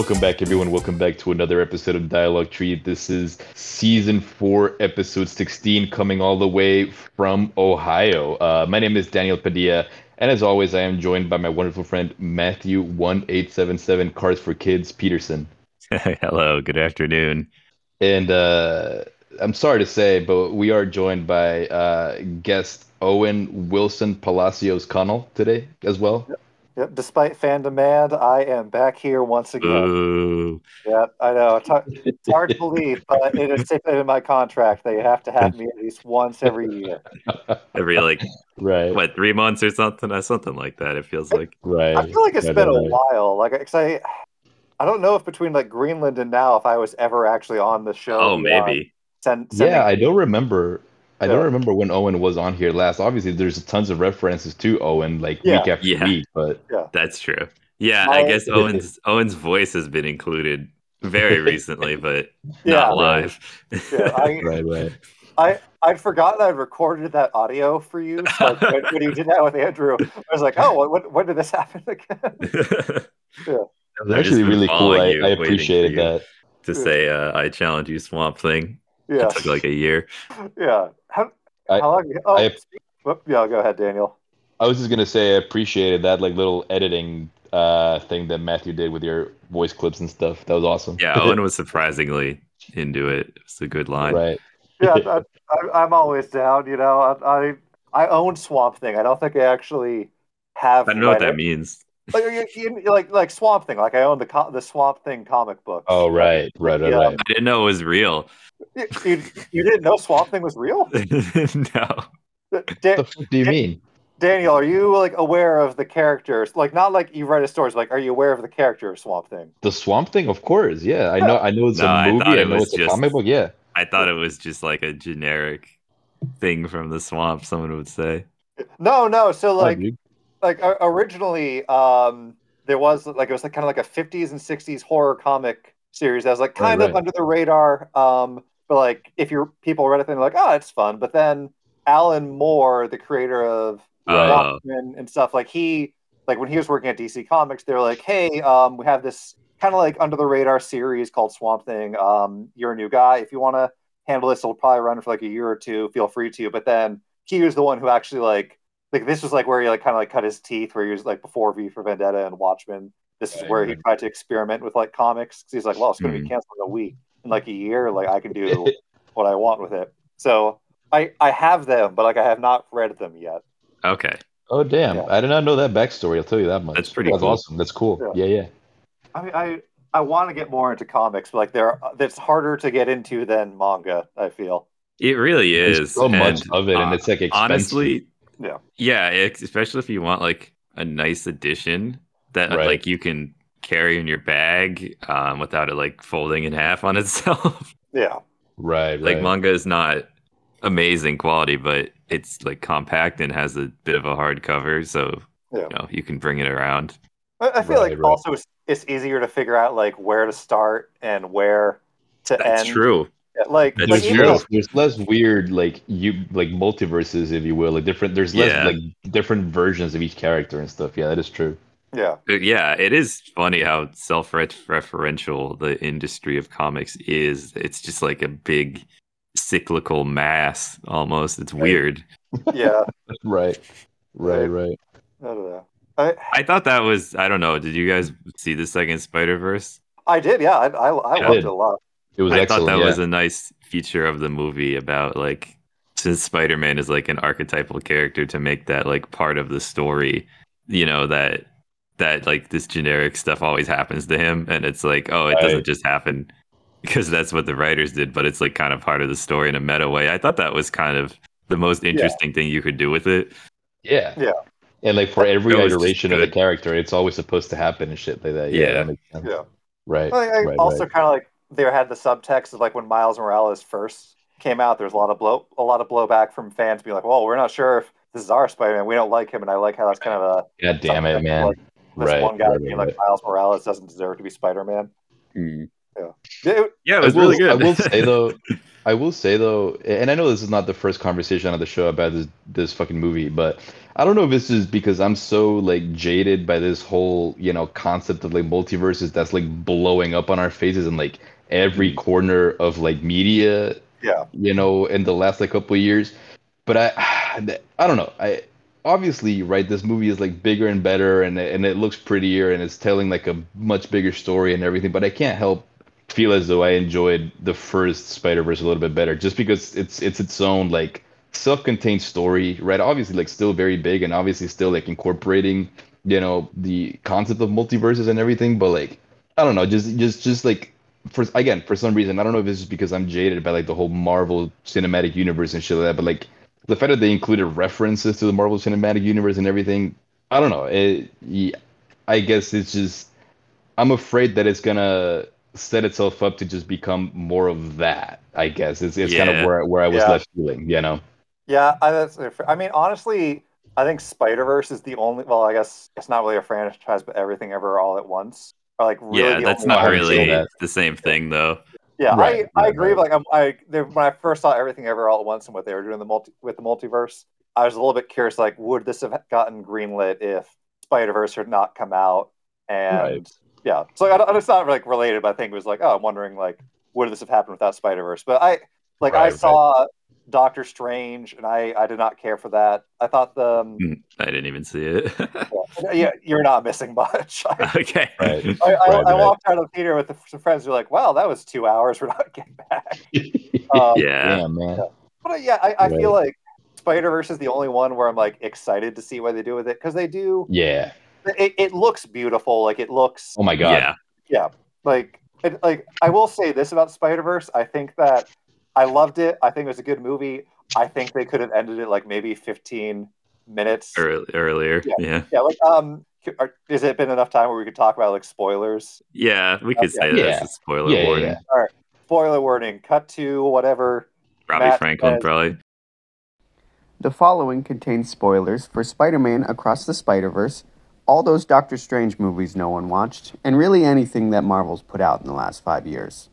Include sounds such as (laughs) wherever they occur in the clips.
Welcome back, everyone. Welcome back to another episode of Dialogue Tree. This is season four, episode 16, coming all the way from Ohio. Uh, my name is Daniel Padilla, and as always, I am joined by my wonderful friend Matthew1877 Cards for Kids Peterson. (laughs) Hello, good afternoon. And uh, I'm sorry to say, but we are joined by uh, guest Owen Wilson Palacios Connell today as well. Yep, despite fan demand, I am back here once again. Ooh. Yep, I know. It's hard, it's hard to believe, but it is stipulated in my contract. They have to have me at least once every year. Every like Right. what three months or something, uh, something like that. It feels like. Right. I feel like it's Right, been a right, right. while. Like, 'cause I, I don't know if between like Greenland and now, if I was ever actually on the show. Oh, beyond maybe. Send, Yeah, I don't remember. I don't remember when Owen was on here last. Obviously, there's tons of references to Owen, like Yeah. week after Yeah. week. But (laughs) That's true. Yeah, My- I guess Owen's Owen's voice has been included very recently, (laughs) but Yeah, not live. Yeah, I, (laughs) right, right. I, I'd forgotten I'd recorded that audio for you. So like, when, when you did that with Andrew, I was like, oh, when, when did this happen again? It was actually really cool. I, I appreciated that. to say uh, I challenge you, Swamp Thing. Yeah, It took like a year. yeah. How, I- how long? Oh, I- whoop, yeah. Go ahead, Daniel. I was just gonna say I appreciated that like little editing uh thing that Matthew did with your voice clips and stuff. That was awesome. Yeah, Owen was surprisingly into it. It's a good line. right. Yeah, (laughs) I, I, I'm always down. You know, I, I I own Swamp Thing. I don't think I actually have. I don't know what that it. means. Like, you- you- like like Swamp Thing. Like I own the co- the Swamp Thing comic book. Oh right, right, right, Yeah. right. I didn't know it was real. You, you, you didn't know Swamp Thing was real? (laughs) no. Da- the do you mean? Daniel, are you like aware of the characters? Like not like you read a story. Like, are you aware of the character of Swamp Thing? The Swamp Thing, of course. Yeah, I know. I know it's No, I a movie. thought I it know was it's a comic book. Yeah. I thought it was just like a generic thing from the swamp, someone would say. No, no. So Oh, like dude. Like originally um there was like it was like kind of like a 50s and 60s horror comic series that was like kind Right, of right. under the radar um but like if you're people read it they're like oh it's fun. But then alan moore the creator of Watchmen and stuff like he like when he was working at dc comics they're like hey um we have this kind of like under the radar series called swamp thing um you're a new guy. If you want to handle this it'll probably run for like a year or two. Feel free to. But then he was the one who actually like like this was like where he like kind of like cut his teeth where he was like before V for Vendetta and Watchmen. This is where he tried to experiment with like comics. 'Cause he's like, well, it's going to Hmm. be canceled in a week, in like a year. Like I can do (laughs) what I want with it. So I I have them, but like I have not read them yet. okay. Oh damn! Yeah. I did not know that backstory. I'll tell you that much. That's pretty That's cool. awesome. That's cool. Yeah, yeah. I mean, I I want to get more into comics, but like they're it's harder to get into than manga. I feel. It really is. There's so much of it, and uh, it's like expensive. honestly, Yeah. yeah, especially if you want like a nice edition that Right. like you can carry in your bag um, without it like folding in half on (laughs) itself. Yeah. right, like right. manga is not amazing quality, but it's like compact and has a bit of a hard cover, so Yeah. you know you can bring it around. I, I feel Right, like right. also it's, it's easier to figure out like where to start and where to That's end. true. Like, like there's even true. less, there's less weird like you like multiverses, if you will. Like different. There's less Yeah. like different versions of each character and stuff. Yeah, that is true. yeah. Uh, yeah, it is funny how self-referential the industry of comics is. It's just like a big cyclical mass almost. It's weird. (laughs) Yeah. Right, right, Right. right. I don't know. I, I thought that was I don't know. Did you guys see the second Spider Verse? I did, yeah. I, I, I Yeah. loved it a lot. It was I excellent. thought that yeah. was a nice feature of the movie about like since Spider Man is like an archetypal character to make that like part of the story. You know that that like this generic stuff always happens to him, and it's like oh, it Right. doesn't just happen (laughs) because that's what the writers did, but it's like kind of part of the story in a meta way. I thought that was kind of the most interesting thing you could do with it. yeah, Yeah. And like for every It was just iteration of the character, it's always supposed to happen and shit like that. Yeah, Yeah. that makes sense. Yeah. Right. I, I right, also right. kind of like they had the subtext of like when Miles Morales first came out, there was a lot of blow a lot of blowback from fans being like, Well, we're not sure if this is our Spider Man. We don't like him and I like how that's kind of a God damn it, man. like this right. one guy right, being right, like Miles Morales doesn't deserve to be Spider Man. Mm. Yeah, it- Yeah, it was will, really good. I will say (laughs) though, I will say though, and I know this is not the first conversation on the show about this this fucking movie, but I don't know if this is because I'm so like jaded by this whole, you know, concept of like multiverses that's like blowing up on our faces and like every corner of like media, Yeah. you know, in the last like couple of years. But I (sighs) I don't know. I obviously, right, this movie is like bigger and better and and it looks prettier and it's telling like a much bigger story and everything, but I can't help feel as though I enjoyed the first Spider-Verse a little bit better just because it's it's its own like self-contained story, right? Obviously like still very big and obviously still like incorporating, you know, the concept of multiverses and everything, but like I don't know, just just just like for again, for some reason, I don't know if this is because I'm jaded by like the whole Marvel cinematic universe and shit like that, but like the fact that they included references to the Marvel cinematic universe and everything, I don't know. It, yeah, I guess it's just I'm afraid that it's gonna set itself up to just become more of that. I guess it's it's kind of where where I was Yeah. left feeling, you know. Yeah, I, that's, I mean, honestly, I think Spider Verse is the only. Well, I guess it's not really a franchise, but everything ever all at once. Are like really yeah, that's not I ones- haven't seen really that. the same thing though. Yeah, Right, I, I agree. right. Like I'm, I there, when I first saw everything ever all at once and what they were doing the multi with the multiverse, I was a little bit curious. Like, would this have gotten greenlit if Spider Verse had not come out? And Right. yeah, so I, don't- it's not like related, but I think it was like, oh, I'm wondering like, would this have happened without Spider Verse? But I like I Right, right. saw Doctor Strange, and I I did not care for that. I thought the um, I didn't even see it. (laughs) yeah, you're not missing much. (laughs) I, okay. (laughs) Right. I, I, Right, I right. walked out of the theater with some friends who were like, "Wow, that was two hours. We're not getting back." Um, yeah. Damn, man. But uh, yeah, I, I feel like Spider Verse is the only one where I'm like excited to see what they do with it because they do. Yeah. It, it looks beautiful. Like it looks Oh my god. Yeah. yeah. Like it, like I will say this about Spider Verse. I think that I loved it. I think it was a good movie. I think they could have ended it like maybe 15 minutes. Early, earlier. Yeah. Yeah. Yeah. Like um, are, has it been enough time where we could talk about like spoilers? Yeah. We could say Yeah. that's a spoiler Yeah, yeah, warning. yeah. Spoiler warning. Cut to whatever. Robbie Matt Franklin says- probably. The following contains spoilers for Spider Man Across the Spider Verse, all those Doctor Strange movies no one watched, and really anything that Marvel's put out in the last five years.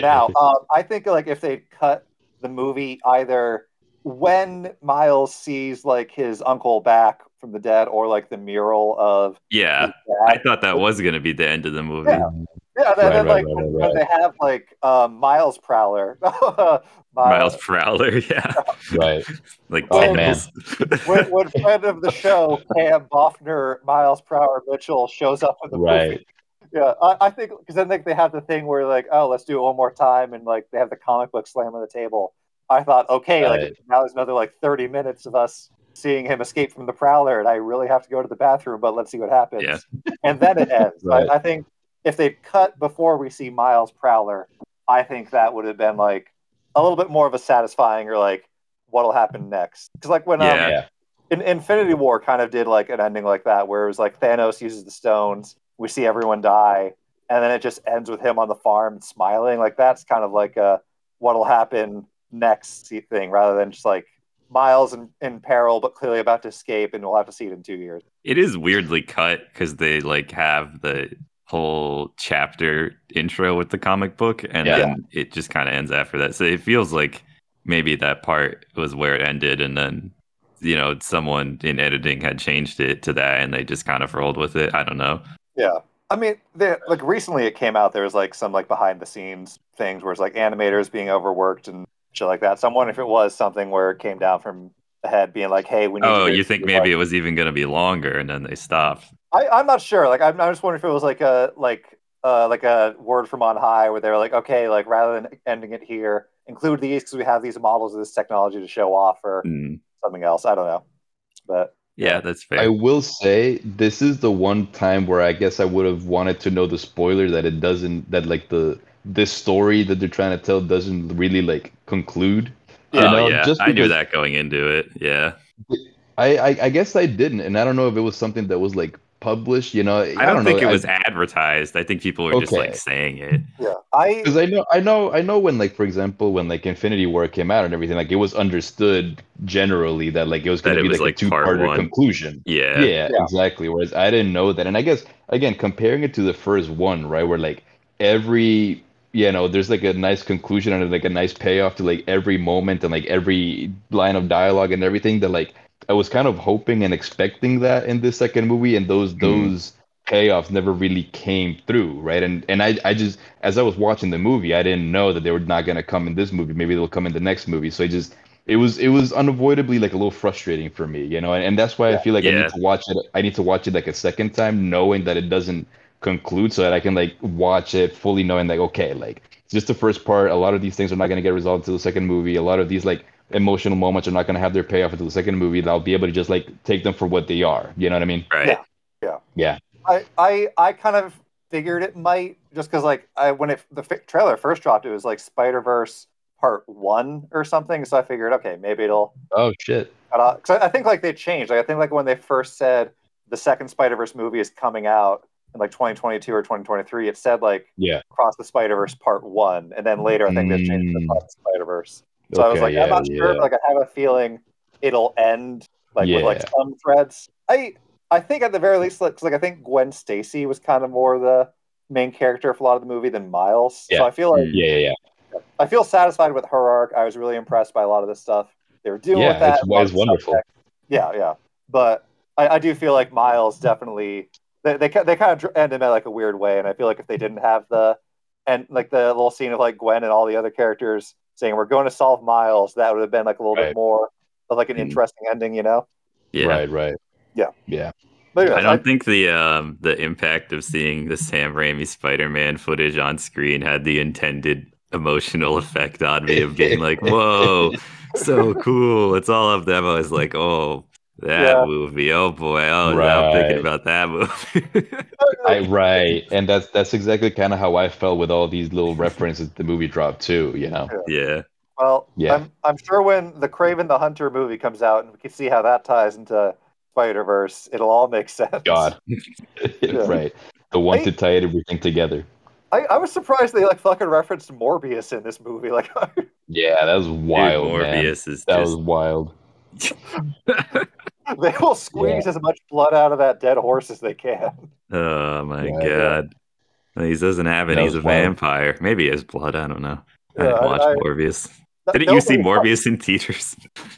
Now, (laughs) um, I think like if they cut the movie either when Miles sees like his uncle back from the dead, or like the mural of Yeah. his I thought that was gonna be the end of the movie. Yeah. Yeah, then, Right, then, right, like right, when, right, they have like um, Miles Prowler, (laughs) Miles, Miles Prowler, (laughs) yeah. Right. like Oh, man. when, when friend of the show Cam Boffner, Miles Prowler Mitchell shows up in the movie. Yeah, I, I think because I think they have the thing where like, oh, let's do it one more time, and like they have the comic book slam on the table. I thought, okay, Right. like now there's another like 30 minutes of us seeing him escape from the Prowler, and I really have to go to the bathroom, but let's see what happens. Yeah. And then it ends. (laughs) Right. I, I think if they cut before we see Miles Prowler, I think that would have been like a little bit more of a satisfying or like what'll happen next. Because like when um, Yeah. Yeah. in, Infinity War kind of did like an ending like that, where it was like Thanos uses the stones, we see everyone die, and then it just ends with him on the farm smiling. Like that's kind of like a what'll happen next thing, rather than just like Miles in, in peril but clearly about to escape, and we'll have to see it in two years. It is weirdly cut because they like have the whole chapter intro with the comic book, and Yeah. then it just kind of ends after that. So it feels like maybe that part was where it ended, and then you know someone in editing had changed it to that, and they just kind of rolled with it. I don't know. Yeah. I mean, they, like recently it came out. There was like some like behind the scenes things where it's like animators being overworked and shit like that. So I'm wondering if it was something where it came down from the head, being like, "Hey, we need." Oh, to you think maybe it was even going to be longer, and then they stopped. I, I'm not sure. Like, I'm, I'm just wondering if it was like a like uh like a word from on high where they were like, okay, like rather than ending it here, include these because we have these models of this technology to show off or Mm. something else. I don't know, but Yeah, that's fair. I will say this is the one time where I guess I would have wanted to know the spoiler that it doesn't that like the this story that they're trying to tell doesn't really like conclude. oh you know, yeah, just I knew that going into it. Yeah, I, I I guess I didn't, and I don't know if it was something that was like published. You know, I, I don't, think know. it I- was advertised. I think people were just like saying it. yeah, I Because I know, I know, I know when, like, for example, when like Infinity War came out and everything, like it was understood generally that like it was going to be was, like, like, a part two-parter one. conclusion. Yeah, Yeah, Yeah. exactly. Whereas I didn't know that, and I guess again comparing it to the first one, right, where like every you know there's like a nice conclusion and like a nice payoff to like every moment and like every line of dialogue and everything that like I was kind of hoping and expecting that in this second movie and those hmm. those payoffs never really came through right? And and I I just as I was watching the movie I didn't know that they were not gonna come in this movie. Maybe they'll come in the next movie. So I just it was it was unavoidably like a little frustrating for me you know? And, and that's why I feel like I need to watch it I need to watch it like a second time knowing that it doesn't conclude so that I can like watch it fully knowing like okay like just the first part a lot of these things are not going to get resolved until the second movie. A lot of these like emotional moments are not going to have their payoff until the second movie and I'll be able to just like take them for what they are you know what I mean Right. Yeah. yeah yeah. I, I I kind of figured it might just because like I when it the fi- trailer first dropped it was like Spider Verse Part One or something so I figured okay maybe it'll oh shit because I, I think like they changed like I think like when they first said the second Spider Verse movie is coming out in like 2022 or 2023 it said like yeah Across the Spider Verse Part One and then later I think they changed it to Mm. Across the Spider Verse so I was like yeah, I'm not sure yeah. like I have a feeling it'll end like with like some threads I I think at the very least, like, 'cause, like I think Gwen Stacy was kind of more the main character for a lot of the movie than Miles. So I feel like yeah yeah yeah I feel satisfied with her arc. I was really impressed by a lot of the stuff they were doing Yeah, with that. lot it's wonderful. Yeah, yeah. But I, I do feel like Miles definitely they they, they kind of end him in like a weird way, and I feel like if they didn't have the and like the little scene of like Gwen and all the other characters saying we're going to solve Miles, that would have been like a little Right. bit more of like an Mhm. interesting ending, you know. Yeah. right right Yeah. yeah But I don't think the um the impact of seeing the Sam Raimi Spider-Man footage on screen had the intended emotional effect on me of being like, (laughs) "Whoa, so cool!" It's all of them. I was like, "Oh, that Yeah. movie! Oh boy! Oh, now I'm thinking about that (laughs) movie." I right, and that's that's exactly kind of how I felt with all these little references the movie dropped too. You know, yeah, Well, Yeah. I'm I'm sure when the Kraven the Hunter movie comes out and we can see how that ties into Spider Verse, it'll all make sense. God, (laughs) (laughs) right, the one Hey. to tie everything together. I, I was surprised they like fucking referenced Morbius in this movie. Like, Yeah, that was wild, Dude, man. Morbius is That just was wild. They will squeeze as much blood out of that dead horse as they can. oh my Yeah, yeah. god. He doesn't have it. That He's a was wild. vampire. Maybe he has blood. I don't know. I didn't watch I- Morbius. Didn't you see Morbius in theaters?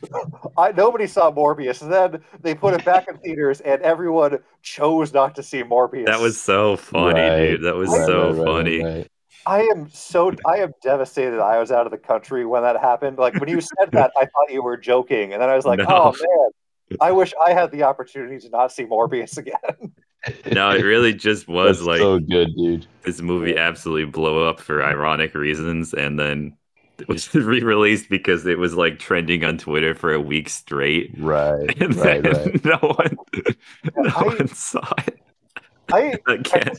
(laughs) I nobody saw Morbius, and then they put it back in theaters, and everyone chose not to see Morbius. That was so funny, Right, dude. That was right, so right, right, funny. Right. I am so I am devastated. I was out of the country when that happened. Like when you said that, I thought you were joking, and then I was like, (laughs) No. "Oh man, I wish I had the opportunity to not see Morbius (laughs) again." No, it really just was That's like so good, dude. this movie absolutely blew up for ironic reasons, and then it was (laughs) re-released because it was like trending on Twitter for a week straight, Right, and right, then right. no one, no I- one saw it I at again.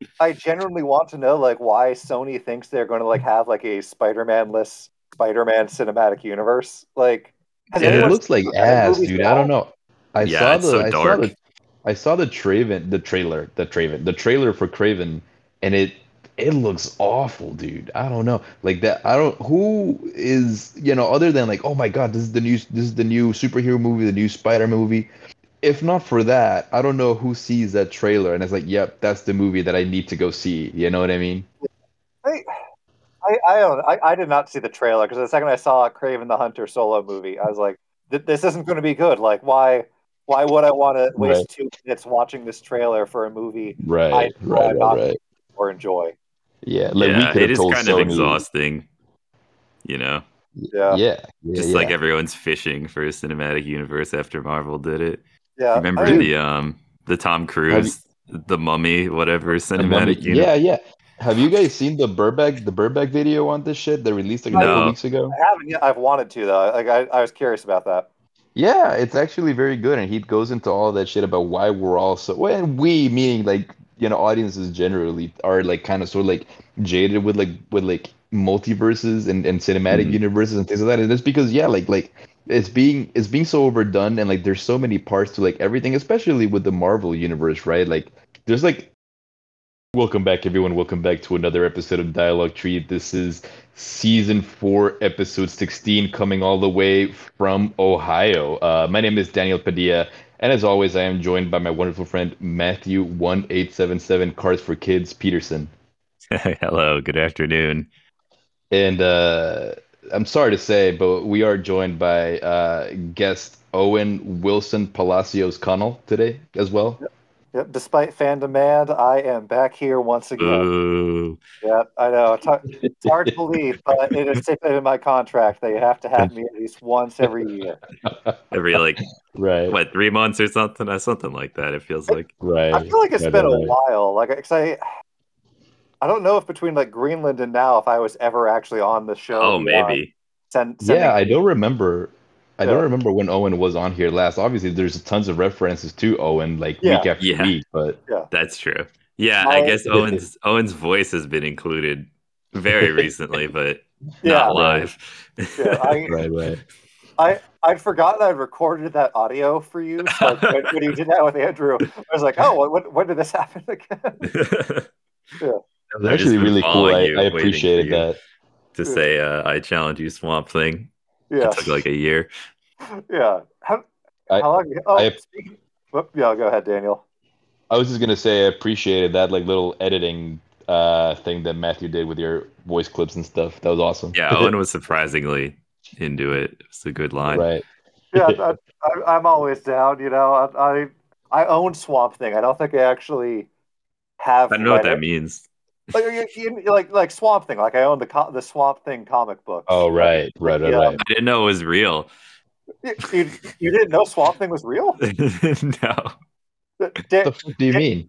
This point, I genuinely want to know like why Sony thinks they're going to like have like a Spider-Man-less Spider-Man cinematic universe. Like, Yeah, It looks like ass, dude. at I don't know. I Yeah, saw it's the so I saw the I saw the Traven the trailer the Traven the trailer for Kraven and it it looks awful, dude. I don't know. Like that I don't who is, you know, other than like, oh my god, this is the new this is the new superhero movie, the new Spider movie. If not for that, I don't know who sees that trailer and it's like, yep, that's the movie that I need to go see. You know what I mean? I, I, I don't. I, I did not see the trailer because the second I saw Kraven the Hunter solo movie, I was like, "This isn't going to be good." Like, why? Why would I want to waste Right. two minutes watching this trailer for a movie Right, I- right, right, not- right. or enjoy? Yeah, like we yeah, could it have is told kind Sony. of exhausting, you know. Yeah, Yeah, yeah, Just yeah. like everyone's fishing for a cinematic universe after Marvel did it. Yeah. Remember I mean, the um the Tom Cruise, the Mummy, whatever The Mummy- cinematic. Yeah, yeah. Have you guys seen the Burbank the Burbank video on this shit? that released like a couple No. weeks ago. I haven't yet. I've wanted to though. Like, I, I was curious about that. Yeah, it's actually very good, and he goes into all that shit about why we're all so. Well, we meaning like you know audiences generally are like kind of sort of like jaded with like with like multiverses and and cinematic Mhm. universes and things like that, and it's because yeah, like like it's being it's being so overdone, and like there's so many parts to like everything, especially with the Marvel universe, right? Like there's like. Welcome back, everyone. Welcome back to another episode of Dialogue Tree. This is season four, episode 16, coming all the way from Ohio. Uh, my name is Daniel Padilla, and as always, I am joined by my wonderful friend Matthew1877 Cards for Kids Peterson. (laughs) Hello, good afternoon. And uh, I'm sorry to say, but we are joined by uh, guest Owen Wilson Palacios Connell today as well. Yep, despite fan demand, I am back here once again. Ooh. Yeah, I know. It's hard, it's hard to believe, but it is stipulated in my contract. that you have to have me at least once every year. Every like Right. what three months or something, uh, something like that. It feels like. Right. I feel like it's Right, been a right, right. while. Like, 'cause I, I don't know if between like Greenland and now, if I was ever actually on the show. Oh, maybe. Send, sending- Yeah, I don't remember. I don't remember when Owen was on here last. Obviously, there's tons of references to Owen, like Yeah. week after Yeah. week. But That's true. Yeah, I I- guess (laughs) Owen's Owen's voice has been included very recently, but (laughs) yeah, not live. yeah. I, (laughs) right, right. I, I'd forgotten I'd recorded that audio for you. So like, when, when you did that with Andrew, I was like, oh, when, when did this happen again? That was I've actually really cool. I, I appreciated that. to say uh, I challenge you Swamp Thing. Yeah, It took like a year. yeah. How, I- how long? Oh, I- speaking, whoop, yeah. Go ahead, Daniel. I was just gonna say I appreciated that like little editing uh thing that Matthew did with your voice clips and stuff. That was awesome. Yeah, (laughs) Owen was surprisingly into it. It's a good line. right. Yeah, (laughs) I, I, I'm always down. You know, I, I, I own Swamp Thing. I don't think I actually have. I don't know what that it. means. Like, you- you- like, like Swamp Thing. Like I own the co- the Swamp Thing comic book. Oh right, right, right, Yeah. right. I didn't know it was real. You, you, you didn't know Swamp Thing was real? (laughs) no. What Da- the fuck do you mean?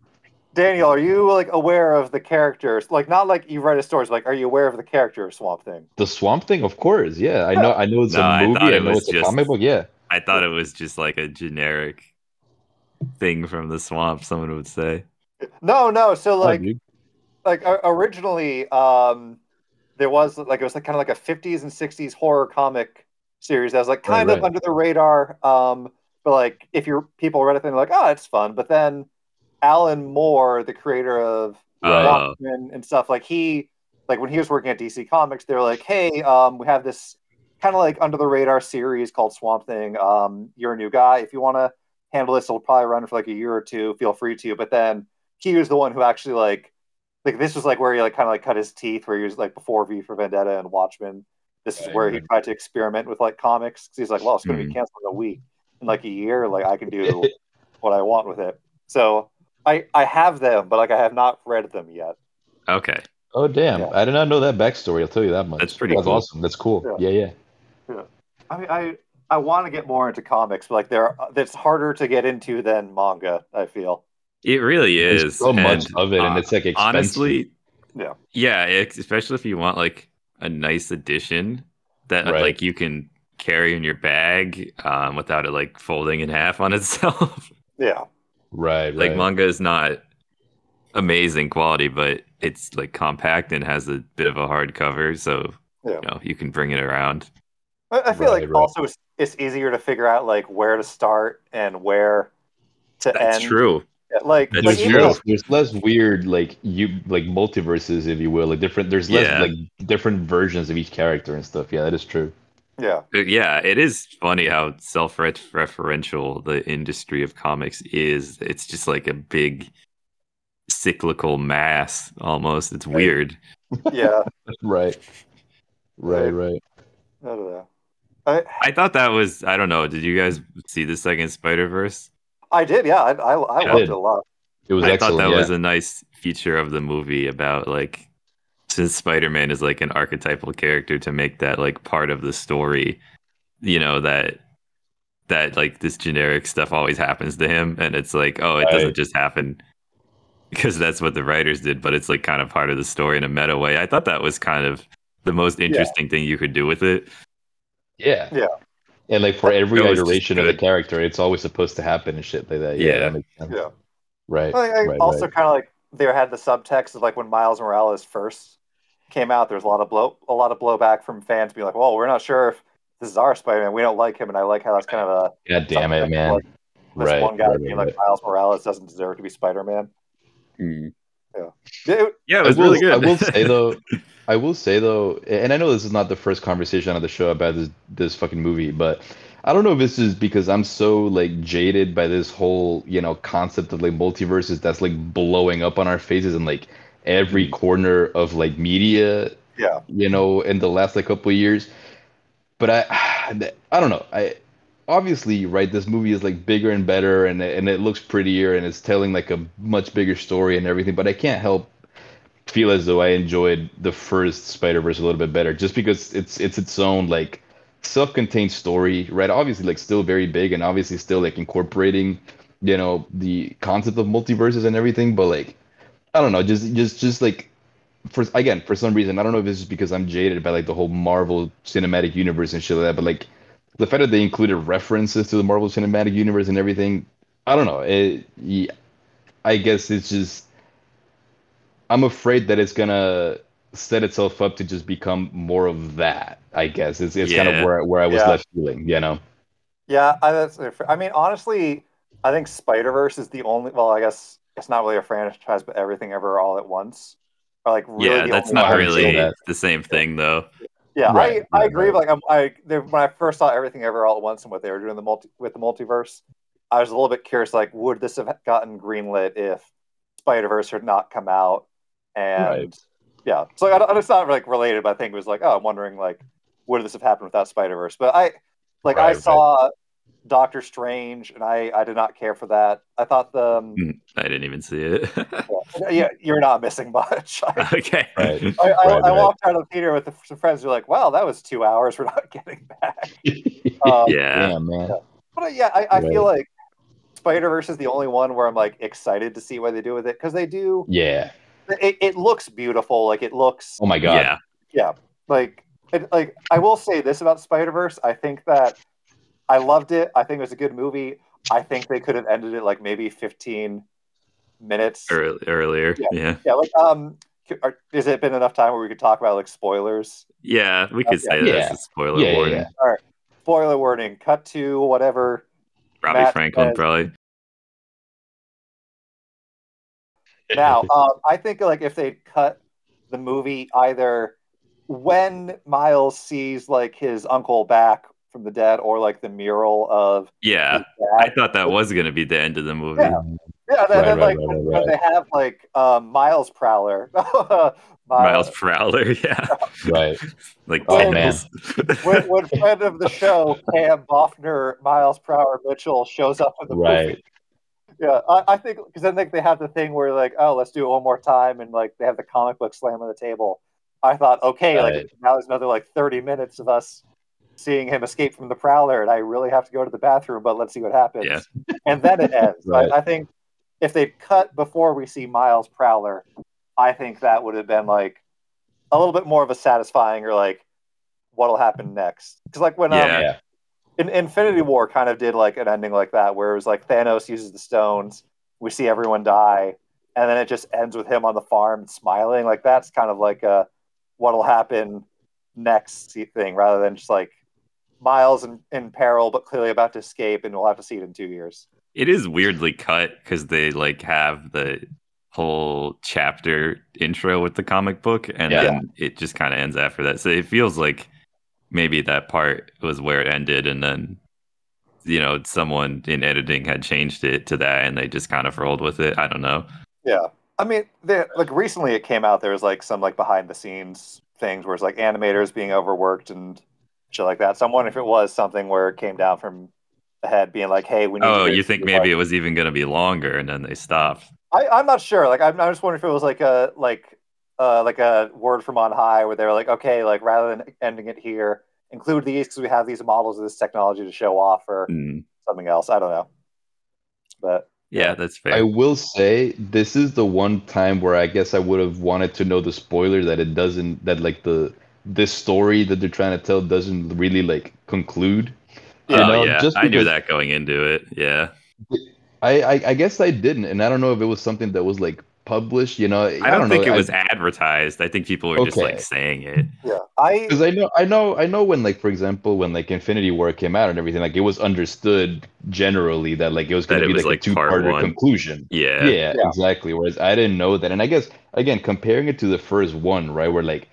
Daniel, are you like aware of the characters? Like not like you read his stories. Like, are you aware of the character of Swamp Thing? The Swamp Thing, of course. Yeah, I know. I know it's No, I a movie. thought I, it know was it's a just- comic book. Yeah. I thought it was just like a generic thing from the swamp, someone would say. No, no. So Oh, like, dude. Like uh, originally, um, there was like it was like kind of like a 50s and 60s horror comic series that was like Right, kind of right. under the radar. Um, but like if you're people read it, they're like, oh, it's fun. But then Alan Moore, the creator of Right. Oh, and stuff, like he like when he was working at DC Comics, they're like, hey, um, we have this kind of like under the radar series called Swamp Thing. Um, you're a new guy. If you want to handle this, it'll probably run for like a year or two. Feel free to. But then he was the one who actually like like this was like where he like kind of like cut his teeth where he was like before V for Vendetta and Watchmen. This is Right, where he tried to experiment with like comics. 'Cause he's like, well, it's going to Hmm. be canceled in a week. In like a year, like I can do (laughs) what I want with it. So I I have them, but like I have not read them yet. okay. Oh damn! Yeah. I did not know that backstory. I'll tell you that much. That's pretty That's cool. awesome. That's cool. Yeah. Yeah, yeah. I mean, I I want to get more into comics, but like there, it's harder to get into than manga. I feel. It really is. There's so much and, of it, and uh, it's like expensive. honestly, Yeah. yeah, especially if you want like a nice edition that Right. like you can carry in your bag um, without it like folding in half on (laughs) itself. Yeah, right, like right. manga is not amazing quality, but it's like compact and has a bit of a hard cover, so Yeah. you know you can bring it around. I, I feel Right, like right. also it's, it's easier to figure out like where to start and where to That's end. true. Yeah, Like, like there's even true. less, there's less weird like you like multiverses, if you will. Like different. There's less Yeah. like different versions of each character and stuff. Yeah, that is true. yeah, Uh, Yeah, it is funny how self-referential the industry of comics is. It's just like a big cyclical mass almost. It's weird. yeah. (laughs) Right. Right. Right. I don't know. I I thought that was I don't know. Did you guys see the second Spider-Verse? I did. Yeah, I I, I Yeah. loved it a lot. It was I excellent. thought that yeah. was a nice feature of the movie about like since Spider-Man is like an archetypal character to make that like part of the story, you know, that that like this generic stuff always happens to him and it's like, oh, it Right. doesn't just happen (laughs) because that's what the writers did, but it's like kind of part of the story in a meta way. I thought that was kind of the most interesting thing you could do with it. Yeah. Yeah. And like for every It iteration of the character, it's always supposed to happen and shit like that. Yeah. Yeah. That makes sense. Yeah. Right. I, I right, also right. kind of like there had the subtext of like when Miles Morales first came out. There was a lot of blow, a lot of blowback from fans being like, "Well, we're not sure if this is our Spider-Man. We don't like him." And I like how that's kind of a God damn it, man. like, this right. one guy right, being right, like Miles Morales doesn't deserve to be Spider-Man. right. Yeah, it- Yeah, it I was will, really good. I will (laughs) say though, I will say though, and I know this is not the first conversation on the show about this this fucking movie, but I don't know if this is because I'm so like jaded by this whole you know concept of like multiverses that's like blowing up on our faces and like every mm-hmm. corner of like media Yeah. you know, in the last like couple of years. But I, (sighs) I don't know. I obviously right. This movie is like bigger and better, and and it looks prettier, and it's telling like a much bigger story and everything. But I can't help feel as though I enjoyed the first Spider Verse a little bit better, just because it's it's its own like self-contained story, right? Obviously, like still very big, and obviously still like incorporating, you know, the concept of multiverses and everything. But like, I don't know, just just just like for again for some reason I don't know if it's just because I'm jaded by like the whole Marvel Cinematic Universe and shit like that, but like the fact that they included references to the Marvel Cinematic Universe and everything, I don't know. It, yeah, I guess it's just I'm afraid that it's gonna set itself up to just become more of that. I guess it's it's kind of where where I was Yeah. left feeling, you know. Yeah, I, that's, I mean, honestly, I think Spider Verse is the only. Well, I guess it's not really a franchise, but everything ever all at once. Are like really yeah, the that's only not I ones- haven't seen really that. the same thing though. Yeah, Right, I, I agree. right. Like I'm, I there, when I first saw everything ever all at once and what they were doing the multi with the multiverse, I was a little bit curious. Like, would this have gotten greenlit if Spider Verse had not come out? And Right. yeah, so I, don't- it's not like related, but I think it was like, oh, I'm wondering like, would this have happened without Spider Verse? But I, like, I Right, right. saw Doctor Strange, and I, I did not care for that. I thought the, um, I didn't even see it. (laughs) yeah, you're not missing much. (laughs) I, okay. Right. I, I, Right, I right. walked out of the theater with some friends who were like, wow, that was two hours we're not (laughs) getting back. Um, Yeah. Damn, man. But uh, yeah, I, I feel like Spider Verse is the only one where I'm like excited to see what they do with it because they do. Yeah. It, it looks beautiful. Like it looks Oh my god. Yeah. yeah. Like it, like I will say this about Spider Verse. I think that I loved it. I think it was a good movie. I think they could have ended it like maybe 15 minutes. Early, earlier. Yeah. Yeah. Yeah. Like um, are, has it been enough time where we could talk about like spoilers? Yeah. We could Okay. say Yeah. that's a spoiler Yeah, yeah, warning. yeah. Spoiler warning. Cut to whatever. Robbie Matt Franklin says- probably. Now, (laughs) um, I think like if they cut the movie either when Miles sees like his uncle back from the dead, or like the mural of Yeah. his I thought that was gonna be the end of the movie. Yeah. Yeah, then, Right, then, right, like right, when, right, when they have like um, Miles Prowler, (laughs) Miles, Miles Prowler, (laughs) yeah. Right. Like Oh, man. when, when friend of the show, Pam Boffner, Miles Prowler Mitchell shows up in the movie. Yeah, I, I think because then like they have the thing where like, oh, let's do it one more time, and like they have the comic book slam on the table. I thought, okay, Right. like now there's another like 30 minutes of us seeing him escape from the Prowler, and I really have to go to the bathroom, but let's see what happens. Yeah. (laughs) And then it ends. Right. I, I think if they cut before we see Miles Prowler, I think that would have been like a little bit more of a satisfying or like what'll happen next. Because like when um, Yeah. Yeah. In Infinity War kind of did like an ending like that, where it was like Thanos uses the stones, we see everyone die, and then it just ends with him on the farm smiling. Like that's kind of like a what'll happen next thing, rather than just like Miles in, in peril but clearly about to escape, and we'll have to see it in two years. It is weirdly cut because they like have the whole chapter intro with the comic book, and Yeah. then it just kind of ends after that. So it feels like maybe that part was where it ended, and then you know someone in editing had changed it to that, and they just kind of rolled with it. I don't know. Yeah, I mean, there like recently it came out. There was like some like behind the scenes things where it's like animators being overworked and shit like that. So I'm wondering if it was something where it came down from the head, being like, "Hey, we need." Oh, you think maybe it was even going to be longer, and then they stopped. I, I'm not sure. Like, I'm, I'm just wondering if it was like a like uh like a word from on high where they were like, okay, like rather than ending it here, include these because we have these models of this technology to show off or Mm, something else. I don't know, but yeah, that's fair. I will say this is the one time where I guess I would have wanted to know the spoiler that it doesn't that like the this story that they're trying to tell doesn't really like conclude. oh know, yeah, just I knew that going into it. Yeah, I, I I guess I didn't, and I don't know if it was something that was like published. You know, I, I don't, think know. it was advertised. I think people were just like saying it. yeah, I (laughs) because I know I know I know when like for example when like Infinity War came out and everything like it was understood generally that like it was going to be was, like, like, a part two-parter one. conclusion. Yeah, Yeah, Yeah. exactly. Whereas I didn't know that, and I guess again comparing it to the first one, right, where like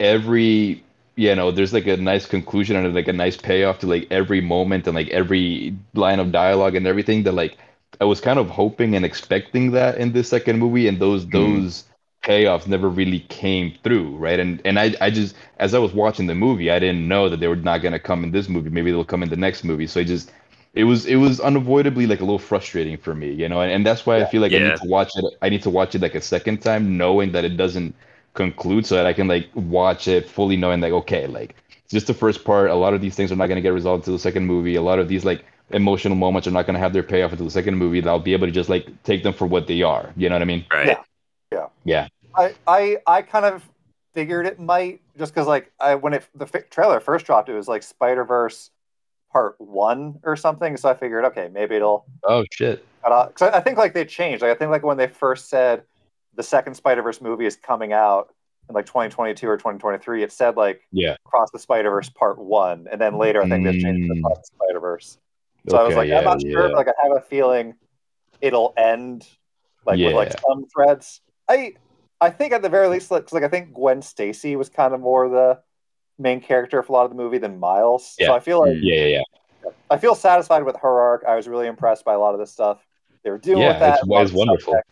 every you know there's like a nice conclusion and like a nice payoff to like every moment and like every line of dialogue and everything that like I was kind of hoping and expecting that in this second movie, and those Mhm. those payoffs never really came through, right? And and I I just as I was watching the movie, I didn't know that they were not gonna come in this movie. Maybe they'll come in the next movie. So I just it was it was unavoidably like a little frustrating for me, you know, and, and that's why I feel like I need to watch it. I need to watch it like a second time, knowing that it doesn't conclude, so that I can like watch it fully, knowing like okay, like it's just the first part. A lot of these things are not gonna get resolved until the second movie. A lot of these like emotional moments are not gonna have their payoff until the second movie. That I'll be able to just like take them for what they are. You know what I mean? Right. Yeah. Yeah. yeah. I, I I kind of figured it might just because like I when it the fi- trailer first dropped, it was like Spider Verse Part One or something. So I figured, okay, maybe it'll. Oh shit. Because I, I think like they changed. Like I think like when they first said the second Spider Verse movie is coming out in like 2022 or 2023, it said like Yeah. Across the Spider Verse Part One, and then later I think they've changed it to Mm. Across the Spider Verse. So I was like, yeah, I'm not sure. yeah. But, like I have a feeling it'll end like with like some threads. I I think at the very least, like, like I think Gwen Stacy was kind of more the main character for a lot of the movie than Miles. Yeah. So I feel like mm, Yeah, yeah, yeah. I feel satisfied with her arc. I was really impressed by a lot of the stuff they were doing Yeah, with that. it's- a lot it's wonderful. subtext.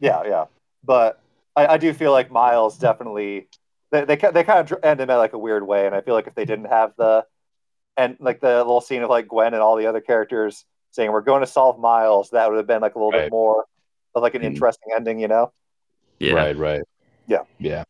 Yeah, yeah. But I, I do feel like Miles definitely they they, they kind of dr- end him in like a weird way, and I feel like if they didn't have the and like the little scene of like Gwen and all the other characters saying we're going to solve Miles, that would have been like a little Right. bit more of like an Mhm. interesting ending, you know. Yeah. Right, right. Yeah. Yeah.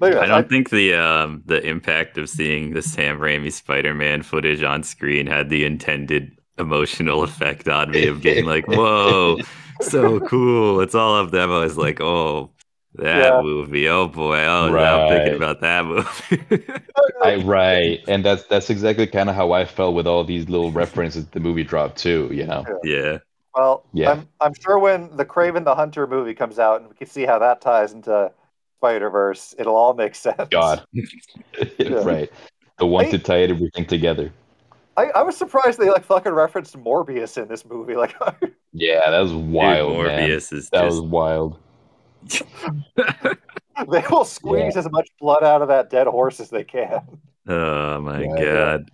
Anyways, I don't think the um the impact of seeing the Sam Raimi Spider-Man footage on screen had the intended emotional effect on me of being like, (laughs) "Whoa, so cool!" It's all of them. I was like, "Oh, that Yeah. movie! Oh boy! Oh, now I'm thinking about that movie." I (laughs) right, and that's that's exactly kind of how I felt with all these little references the movie dropped too. You know, yeah, Well, Yeah. I'm I'm sure when the Kraven the Hunter movie comes out and we can see how that ties into Spider Verse, it'll all make sense. God, (laughs) (laughs) right, the one Hey. to tie everything together. I, I was surprised they like fucking referenced Morbius in this movie. Like Yeah, that was wild, Dude, man. Morbius is That just was wild. (laughs) they will squeeze as much blood out of that dead horse as they can. Oh my Yeah, yeah. god.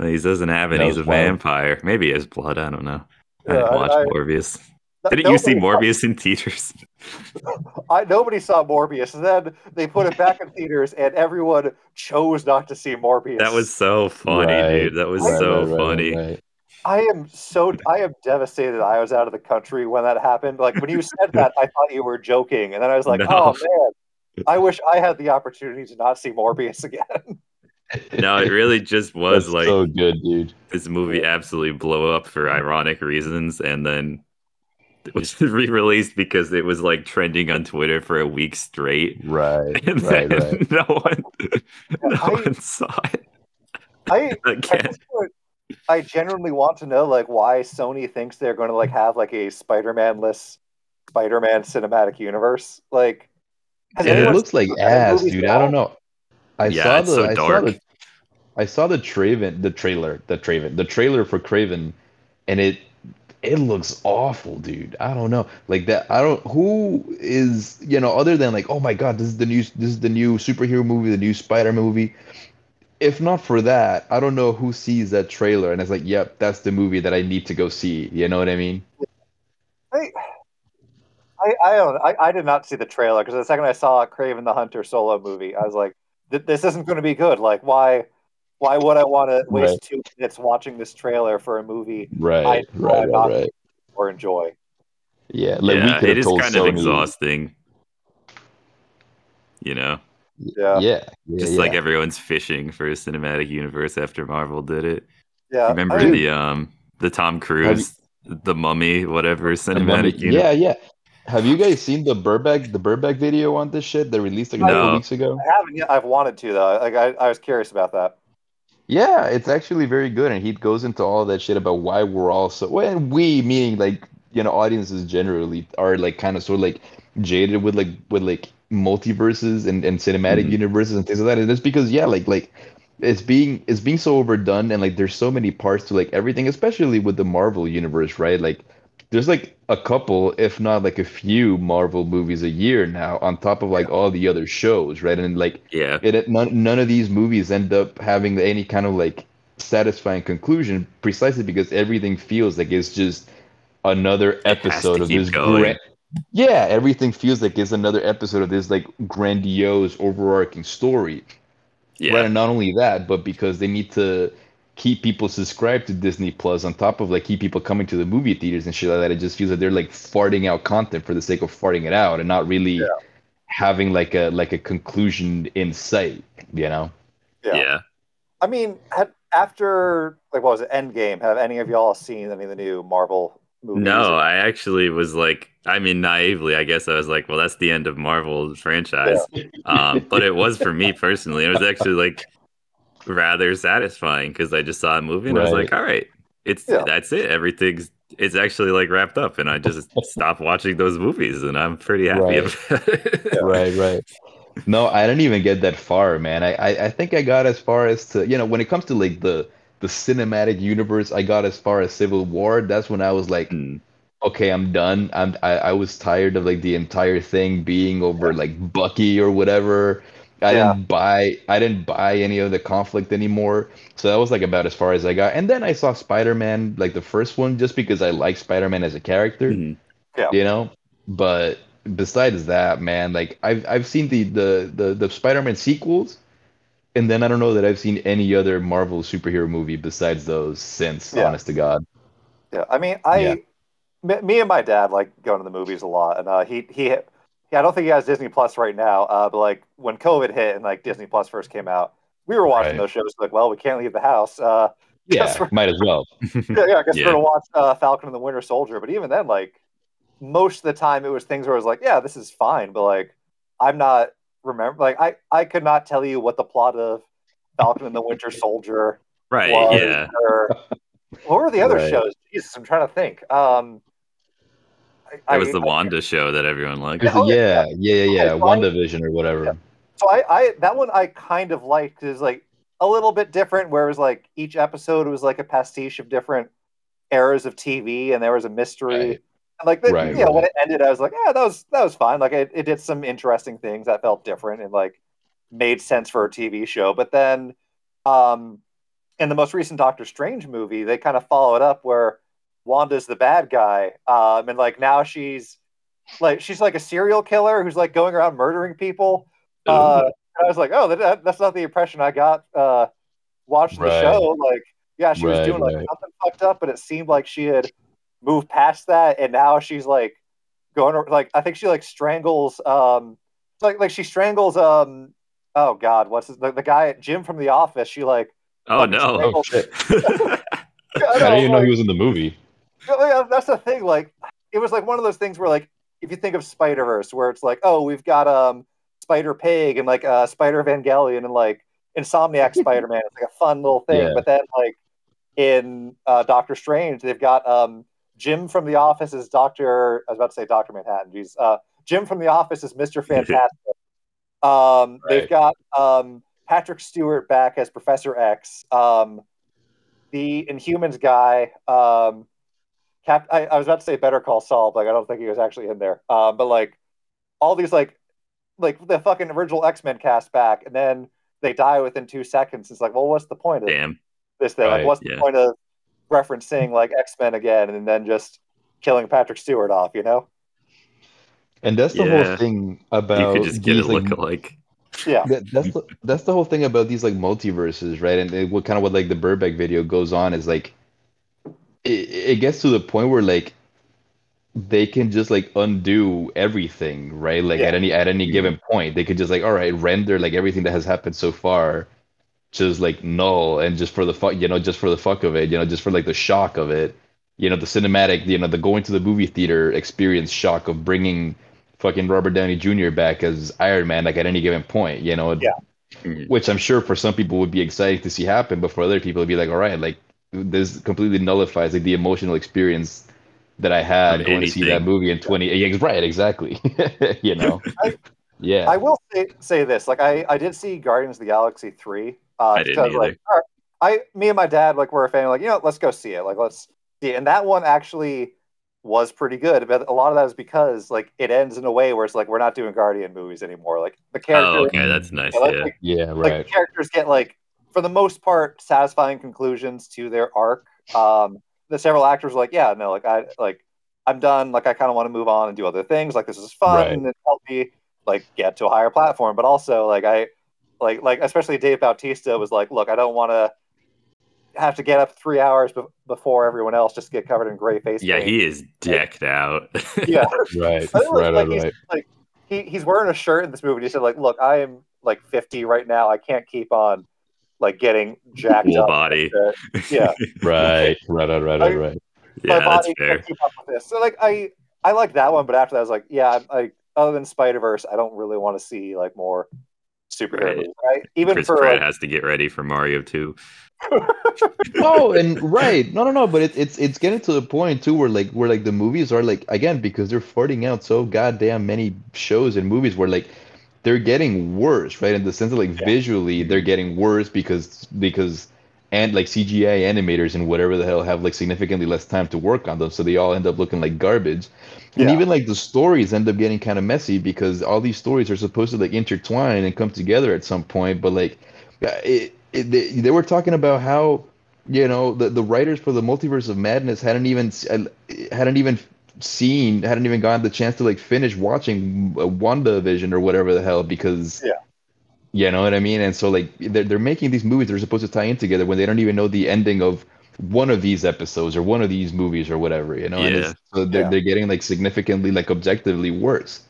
He doesn't have it. He's a was wild. vampire. Maybe he has blood. I don't know. I didn't watch I- Morbius. Didn't you see Nobody- Morbius in theaters? (laughs) I nobody saw Morbius, and then they put it back in theaters, and everyone chose not to see Morbius. That was so funny, Right, dude. That was Right, so right, right, funny. Right. I am so I am devastated. I was out of the country when that happened. Like when you said that, I thought you were joking, and then I was like, No. "Oh man, I wish I had the opportunity to not see Morbius again." (laughs) No, it really just was That's like so good, dude. this movie absolutely blew up for ironic reasons, and then it was (laughs) re-released because it was like trending on Twitter for a week straight, Right, (laughs) and right, then right. no one, no I- one saw it I I, again. just want- I genuinely want to know like why Sony thinks they're going to like have like a Spider-Man-less Spider-Man cinematic universe. Like, it looks like ass, dude. at I don't know. I Yeah, saw it's the so I saw the I saw the Traven the trailer the Traven the trailer for Kraven, and it it looks awful, dude. I don't know like that. I don't who is you know other than like oh my god this is the new this is the new superhero movie the new Spider movie. If not for that, I don't know who sees that trailer and it's like, yep, that's the movie that I need to go see. You know what I mean? I, I, I don't. I, I did not see the trailer because the second I saw Kraven the Hunter solo movie, I was like, "This isn't going to be good." Like, why? Why would I want to waste Right. two minutes watching this trailer for a movie Right, I- right, I'm not- right, right. or enjoy? Yeah, like we yeah, could it have is told kind of Sony. exhausting. You know, Yeah, Yeah, yeah, just yeah. like everyone's fishing for a cinematic universe after Marvel did it. yeah. Remember I mean, the um the Tom Cruise, the Mummy, whatever The Mummy- cinematic universe? Yeah, yeah. Have you guys seen the Burbank the Burbank video on this shit that released like a couple No. weeks ago? I haven't yet. I've wanted to though. Like, I, I was curious about that. Yeah, it's actually very good, and he goes into all that shit about why we're all so. Well, and we meaning like you know audiences generally are like kind of sort of like jaded with like with like multiverses and and cinematic Mhm. universes and things like that, and it's because yeah, like like it's being it's being so overdone, and like there's so many parts to like everything, especially with the Marvel universe, right? Like there's like a couple, if not like a few Marvel movies a year now, on top of like all the other shows, right? And like Yeah, it none, none of these movies end up having any kind of like satisfying conclusion precisely because everything feels like it's just another episode of this grand yeah, everything feels like it's another episode of this like grandiose overarching story. Yeah. Right, and not only that, but because they need to keep people subscribed to Disney Plus on top of like keep people coming to the movie theaters and shit like that. It just feels like they're like farting out content for the sake of farting it out and not really Yeah. having like a like a conclusion in sight, you know? yeah. yeah. I mean, had, after like what was it, Endgame? Have any of y'all seen any of the new Marvel movies? No, I actually was like, I mean, naively, I guess I was like, well, that's the end of Marvel franchise. Um, but it was for me (laughs) personally. It was actually like rather satisfying because I just saw a movie and I was like, all right, it's Yeah. that's it. Everything's it's actually like wrapped up, and I just stopped watching those movies, and I'm pretty happy Right. about it. (laughs) Right, right. No, I didn't even get that far, man. I, I I think I got as far as to, you know, when it comes to like the the cinematic universe, I got as far as Civil War. That's when I was like, Mm. okay, I'm done. I'm I, I was tired of like the entire thing being over like Bucky or whatever. I Yeah. didn't buy I didn't buy any of the conflict anymore. So that was like about as far as I got. And then I saw Spider-Man, like the first one, just because I like Spider-Man as a character Mhm. you know but besides that man like i've i've seen the the the, the spider-man sequels and then i don't know that i've seen any other marvel superhero movie besides those since Yeah. honest to god Yeah, I mean, I, Yeah. me, me and my dad like going to the movies a lot, and uh, he he, yeah, I don't think he has Disney Plus right now, uh, but like when COVID hit and like Disney Plus first came out, we were watching Right. those shows. Like, well, we can't leave the house. Uh, (laughs) yeah might as well (laughs) yeah, yeah, I guess Yeah. we're gonna watch uh, Falcon and the Winter Soldier. But even then, like most of the time, it was things where I was like, yeah, this is fine, but like I'm not remember. Like I I could not tell you what the plot of Falcon and the Winter (laughs) Soldier Right? was. Yeah. Or, what were the other Right. shows? Jesus, I'm trying to think. Um, I, It was I- the Wanda show that everyone liked. yeah oh, yeah yeah yeah, yeah. Okay, fine. WandaVision or whatever Yeah. So I, I that one I kind of liked is like a little bit different, where it was like each episode was like a pastiche of different eras of TV, and there was a mystery. Right. And like the, Right, you know, when it ended, I was like, yeah, that was that was fine. Like it, it did some interesting things that felt different and like made sense for a TV show. But then, um, in the most recent Doctor Strange movie, they kind of followed up where Wanda's the bad guy, um, and like now she's like she's like a serial killer who's like going around murdering people. Uh, I was like, oh, that- that, that's not the impression I got uh, watching the Right. show. Like, yeah, she was Right, doing like right. something fucked up, but it seemed like she had moved past that, and now she's like going like I think she like strangles um like like she strangles um oh god what's his, the, the guy Jim from The Office. She like oh no! oh shit (laughs) I i didn't even know he was in the movie Yeah, yeah, that's the thing. Like, it was like one of those things where, like, if you think of Spider Verse, where it's like, oh, we've got um Spider Pig and like uh, Spider Evangelion and like Insomniac (laughs) Spider Man. It's like a fun little thing. Yeah. But then, like in uh, Doctor Strange, they've got um Jim from The Office is Doctor. I was about to say Doctor Manhattan. Jeez. Uh, Jim from The Office is Mister (laughs) Fantastic. um, They've got um Patrick Stewart back as Professor X. Um, the Inhumans guy. Um, Cap, I, I was about to say Better Call Saul, but like, I don't think he was actually in there. Um, but like all these like like the fucking original X Men cast back, and then they die within two seconds. It's like, well, what's the point of Damn. this thing? Right, like, what's the point of referencing like X Men again, and then just killing Patrick Stewart off? You know? and that's the Yeah. whole thing You about could just get a these, like, lookalike. Yeah. that, that's the, that's the whole thing about these like multiverses, right? And it, what kind of what like the Burbank video goes on is like it, it gets to the point where like they can just like undo everything, right? Like at any at any given point, they could just like all right, render like everything that has happened so far, just like null, and just for the fuck, you know, just for the fuck of it, you know, just for like the shock of it, you know, the cinematic, you know, the going to the movie theater experience shock of bringing fucking Robert Downey Jr. back as Iron Man, like at any given point, you know, Yeah. Mhm. which I'm sure for some people would be exciting to see happen, but for other people it'd be like, all right, like this completely nullifies like the emotional experience that I had going to see that movie in 20. Yeah, right, exactly. (laughs) you know, I- yeah, I will say, say this: like, I, I did see Guardians of the Galaxy three. Uh, I didn't because, like, either. I, me and my dad, like, were a family. Like, you know, let's go see it. Like, let's see. It. And that one actually was pretty good. But a lot of that is because like it ends in a way where it's like we're not doing Guardian movies anymore. Like the character, Oh, okay, that's nice. yeah, like, Yeah. like, yeah, like, right. characters get like for the most part satisfying conclusions to their arc. Um, the several actors were like, yeah, no, like I like I'm done. Like I kind of want to move on and do other things. Like this is fun Right. and help me like get to a higher platform. But also like I like like especially Dave Bautista was like, look, I don't want to have to get up three hours be- before everyone else just to get covered in gray face. Yeah, paint. he is decked out. yeah. (laughs) Right, I right, like, right, he's, right. like he, he's wearing a shirt in this movie. He said, like, look, I am like 50 right now. I can't keep on like getting jacked Full up. body. (laughs) Yeah, Right, right, right, right, right, right. yeah, my that's fair. can't keep up with this. So like I I like that one, but after that I was like, yeah, like other than Spider Verse, I don't really want to see like more superhero Right. movies. Right? Even Chris for Pratt like, has to get ready for Mario 2. (laughs) oh, and right no no no but it, it's it's getting to the point too where like where like the movies are like again because they're farting out so goddamn many shows and movies where like they're getting worse right in the sense of like Yeah. visually they're getting worse because because and like CGI animators and whatever the hell have like significantly less time to work on them so they all end up looking like garbage and Yeah. even like the stories end up getting kind of messy because all these stories are supposed to like intertwine and come together at some point but like it, it, they, they were talking about how you know the, the writers for the multiverse of madness hadn't even uh, hadn't even seen hadn't even gotten the chance to like finish watching uh, WandaVision or whatever the hell because Yeah. You know what I mean and so like they're, they're making these movies they're supposed to tie in together when they don't even know the ending of one of these episodes or one of these movies or whatever you know and Yeah. it's, so they're, Yeah. they're getting like significantly like objectively worse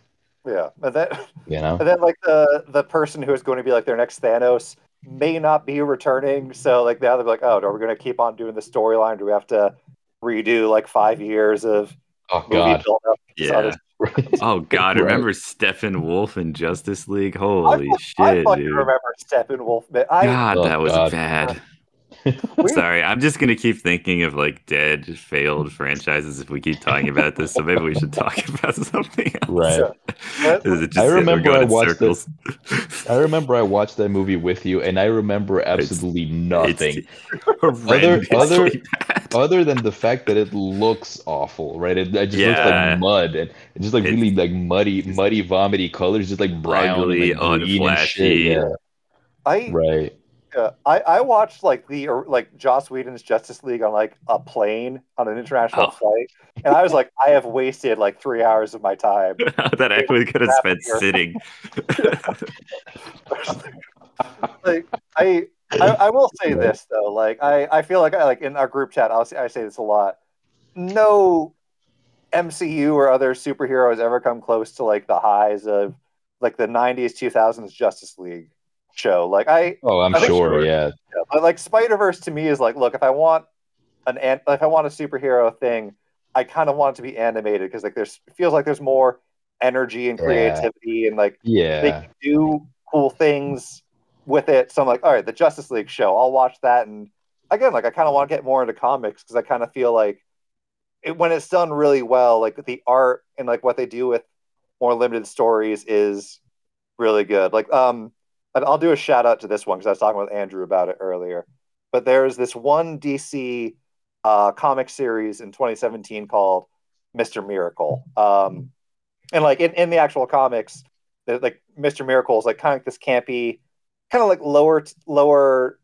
yeah, and then you know and then like the the person who is going to be like their next Thanos may not be returning. So like now they're like, oh, are we going to keep on doing the storyline? Do we have to redo like five years of oh movie god build up? Oh (laughs) God! Right. Remember Steppenwolf in Justice League? Holy I shit, fucking dude! remember Steppenwolf. man. I God, Oh, that was God. bad. (laughs) (laughs) Sorry, I'm just gonna keep thinking of like dead, failed franchises if we keep talking about this. So maybe we should talk about something else. right Is it just I remember I watched it. circles? I remember I watched that movie with you, and I remember absolutely nothing It's horrendously other- bad. Other than the fact that it looks awful, right? It, it just looks like mud, and it's just like It's- really like muddy, muddy, vomity colors, just like brown, Ugly, and, like, green and shit. unflashy. Yeah, I right. Yeah, I, I watched like the or, like Joss Whedon's Justice League on like a plane on an international Oh. flight, and I was like, I have wasted like three hours of my time. (laughs) that I could have spent Happier. sitting. (laughs) (laughs) like I, I I will say this though, like I I feel like I like in our group chat, I'll say, I say this a lot. No MCU or other superheroes ever come close to like the highs of like the '90s, 2000s Justice League show. Like I Oh, I'm I sure. sure. Yeah, Yeah, but like Spider Verse to me is like, look, if I want an, an if I want a superhero thing, I kind of want it to be animated because like there's it feels like there's more energy and Yeah. creativity and like they yeah, can do cool things with it. So I'm like, all right, the Justice League show, I'll watch that. And again, like I kind of want to get more into comics because I kind of feel like it, when it's done really well, like the art and like what they do with more limited stories is really good. Like, um, I'll do a shout out to this one because I was talking with Andrew about it earlier. But there's this one DC uh, comic series in 2017 called Mister Miracle. Um, and like in, in the actual comics, like Mister Miracle is like kind of this campy, kind of like lower lower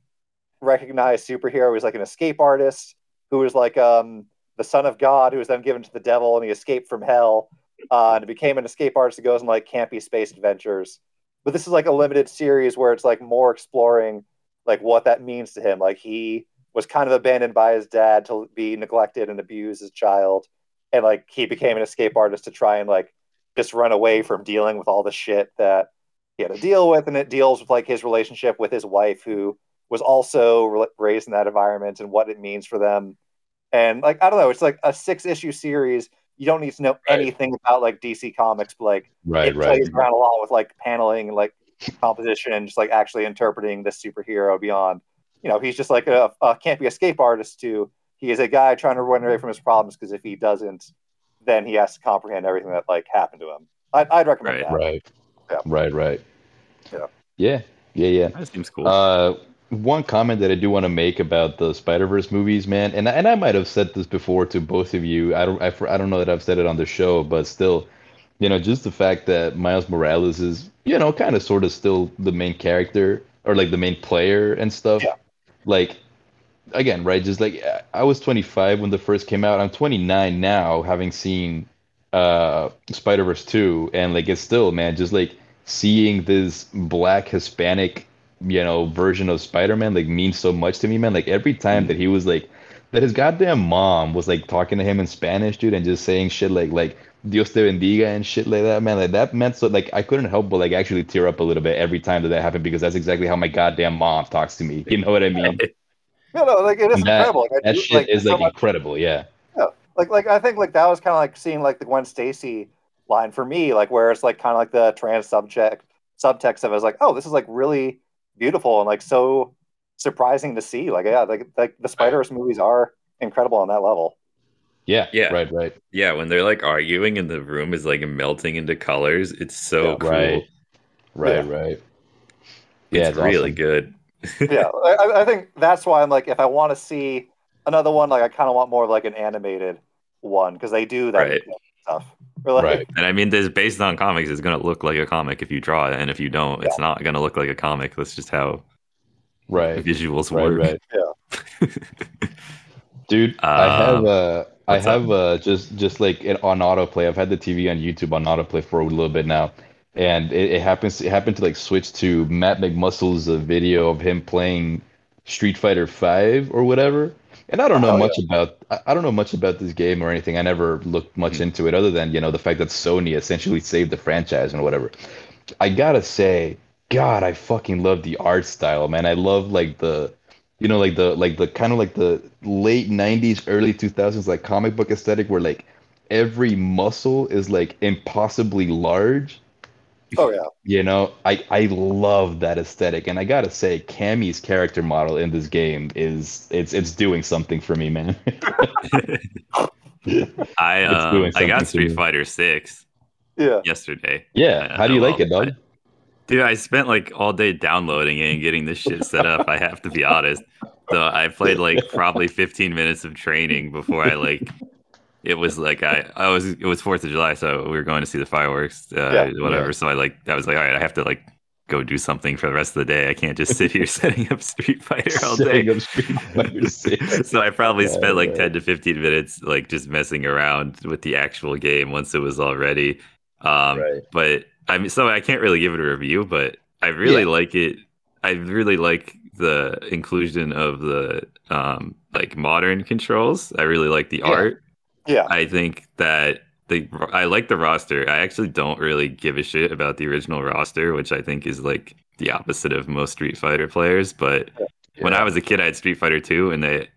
recognized superhero. He's like an escape artist who was like um, the son of God, who was then given to the devil, and he escaped from hell uh, and became an escape artist who goes on like campy space adventures. But this is like a limited series where it's like more exploring like what that means to him. Like he was kind of abandoned by his dad to be neglected and abused as a child, and like he became an escape artist to try and like just run away from dealing with all the shit that he had to deal with, and it deals with like his relationship with his wife, who was also re- raised in that environment, and what it means for them. And like I don't know, it's like a six issue series. You don't need to know Right. anything about like DC Comics, but like right, it right. plays around a lot with like paneling and like composition and just like actually interpreting this superhero beyond you know he's just like a, a campy escape artist too he is a guy trying to run away from his problems because if he doesn't then he has to comprehend everything that like happened to him i'd, I'd recommend Right. that Right. Yeah. Right, right. Yeah. Yeah. Yeah, yeah. That seems cool. Uh, one comment that I do want to make about the Spider Verse movies, man, and and I might have said this before to both of you. I don't I, I don't know that I've said it on the show, but still, you know, just the fact that Miles Morales is, you know, kind of sort of still the main character or like the main player and stuff. Yeah. Like, again, right? Just like I was 25 when the first came out. I'm 29 now, having seen uh Spider-Verse 2, and like it's still, man, just like seeing this black Hispanic, you know, version of Spider-Man like means so much to me, man. Like every time that he was like that his goddamn mom was like talking to him in Spanish, dude, and just saying shit like like Dios te bendiga and shit like that, man. Like that meant so like I couldn't help but like actually tear up a little bit every time that that happened because that's exactly how my goddamn mom talks to me. (laughs) You know what I mean? (laughs) No, no, like it is that, incredible. Like, that do- shit is so like incredible, yeah. Like like I think like that was kind of like seeing like the Gwen Stacy line for me, like where it's like kind of like the trans subject subtext of it was like, oh, this is like really beautiful and like so surprising to see. Like yeah, like like the Spider Verse movies are incredible on that level. Yeah, Yeah. right, right. Yeah, when they're like arguing and the room is like melting into colors, it's so Yeah, cool. right. Right, Yeah. right. Yeah, it's, really awesome. good. (laughs) yeah, I, I think that's why I'm like, if I want to see another one, like I kind of want more of like an animated one because they do that Right. stuff. Or, like, Right. And I mean, this based on comics, it's gonna look like a comic if you draw it, and if you don't, it's not gonna look like a comic. That's just how Right. visuals Right, work. right. (laughs) Dude, I have Um, uh I what's up? have uh just just like it on autoplay. I've had the TV on YouTube on autoplay for a little bit now. And it, it happens it happened to like switch to Matt McMuscle's uh, video of him playing Street Fighter 5 or whatever. And I don't know Oh, much about I, don't know much about this game or anything. I never looked much Hmm. into it other than, you know, the fact that Sony essentially saved the franchise and whatever. I gotta say, God, I fucking love the art style, man. I love like the, you know, like the like the kind of like the late '90s, early 2000s, like comic book aesthetic, where like every muscle is like impossibly large. Oh yeah, You know, I I love that aesthetic, and I gotta say, Cammy's character model in this game is it's it's doing something for me, man. (laughs) I (laughs) It's um, I got Street me. Fighter Six yeah. yesterday. Yeah, I- how do you like it, dog? it. Dude, I spent like all day downloading it and getting this shit set up. I have to be honest. So I played like probably 15 minutes of training before I like. It was like I, I was it was Fourth of July, so we were going to see the fireworks, uh, Yeah. whatever. Yeah. So I like I was like, all right, I have to like go do something for the rest of the day. I can't just sit here (laughs) setting up Street Fighter all day. Fighter (laughs) so I probably Yeah, spent like. 10 to 15 minutes like just messing around with the actual game once it was all ready. Um, Right. but I mean, so I can't really give it a review, but I really like it. I really like the inclusion of the um, like modern controls. I really like the art. Yeah. I think that the I like the roster. I actually don't really give a shit about the original roster, which I think is like the opposite of most Street Fighter players. But when I was a kid, I had Street Fighter 2, and the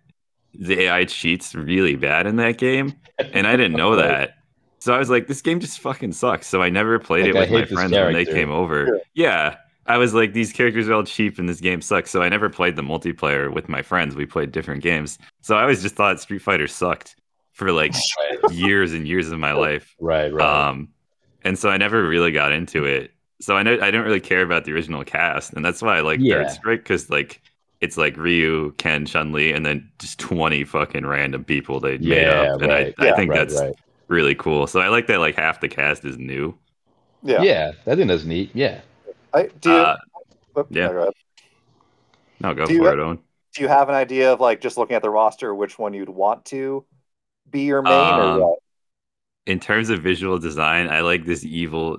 the AI cheats really bad in that game, and I didn't know (laughs) that. So I was like, this game just fucking sucks. So I never played Like, it with my hate this friends when they came over. Yeah. I was like, these characters are all cheap and this game sucks. So I never played the multiplayer with my friends. We played different games. So I always just thought Street Fighter sucked for like (laughs) Right, years and years of my life. right, right. Um, and so I never really got into it. So I know I didn't really care about the original cast, and that's why I like Yeah. Third Strike because like it's like Ryu, Ken, Chun Li, and then just twenty fucking random people they made up, and right. I, I think right, that's right. really cool. So I like that like half the cast is new. Yeah. Yeah, I think that's neat. Yeah. I, do you, Uh, Oop, yeah. go no, go Do you- for it, Owen. do you have an idea of like just looking at the roster which one you'd want to be your main Um, or what? In terms of visual design, I like this evil,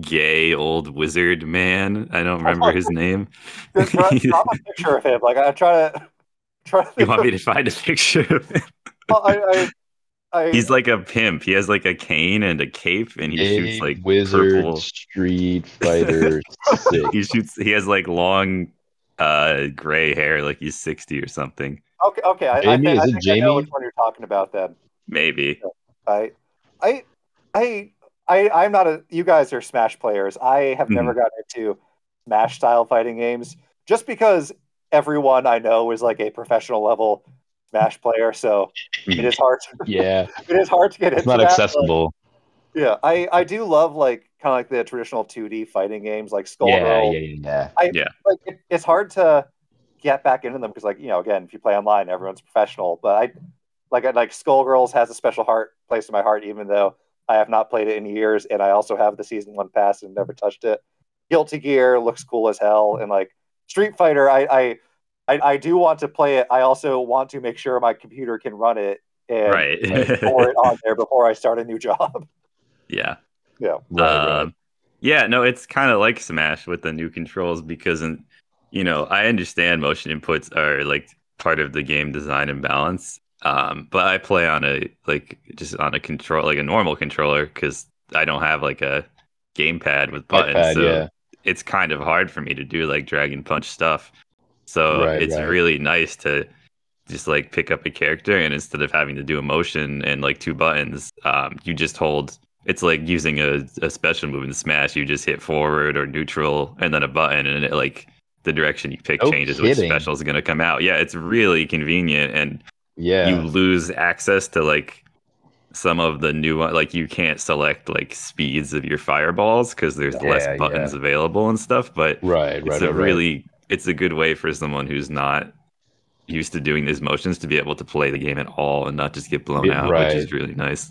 gay old wizard man. I don't remember his name. Just draw, draw a picture of him. Like I try to (laughs) try to you want me to find a picture of him? Well, I, I, I, (laughs) He's like a pimp. He has like a cane and a cape, and he shoots like Wizard purple. Street (laughs) Fighter He shoots. He has like long, uh, gray hair, like he's sixty or something. Okay. Okay. I, I, Jamie, think, is I it think I know Jamie? which one you're talking about. Then Maybe. I, I, I, I, I'm not a. You guys are Smash players. I have Hmm. never gotten into Smash style fighting games just because everyone I know is like a professional level Smash player. So it is hard. To, (laughs) Yeah, (laughs) it is hard to get it's into not that, but- accessible. Yeah, I, I do love like kind of like the traditional 2D fighting games like Skull Yeah, yeah, Skullgirl. yeah, yeah. Like it, it's hard to get back into them because like you know again if you play online everyone's professional. But I like I like Skullgirls has a special heart place in my heart even though I have not played it in years and I also have the season one pass and never touched it. Guilty Gear looks cool as hell and like Street Fighter I I I, I do want to play it. I also want to make sure my computer can run it and Right. store it on there before I start a new job. (laughs) yeah. Yeah. Right, right. Um, yeah, no, it's kind of like Smash with the new controls because, in, you know, I understand motion inputs are like part of the game design and balance. Um, but I play on a like just on a control like a normal controller because I don't have like a gamepad with buttons. iPad, so yeah. it's kind of hard for me to do like drag and punch stuff. So Right, it's right. really nice to just like pick up a character and instead of having to do a motion and like two buttons, um, you just hold. It's like using a, a special move in Smash. You just hit forward or neutral and then a button, and it like the direction you pick No changes which special is going to come out. Yeah, it's really convenient, and Yeah. you lose access to like some of the new one like you can't select like speeds of your fireballs because there's Yeah, less yeah. buttons available and stuff. But right, it's right, a right, right. really it's a good way for someone who's not used to doing these motions to be able to play the game at all and not just get blown Yeah, out, right. which is really nice.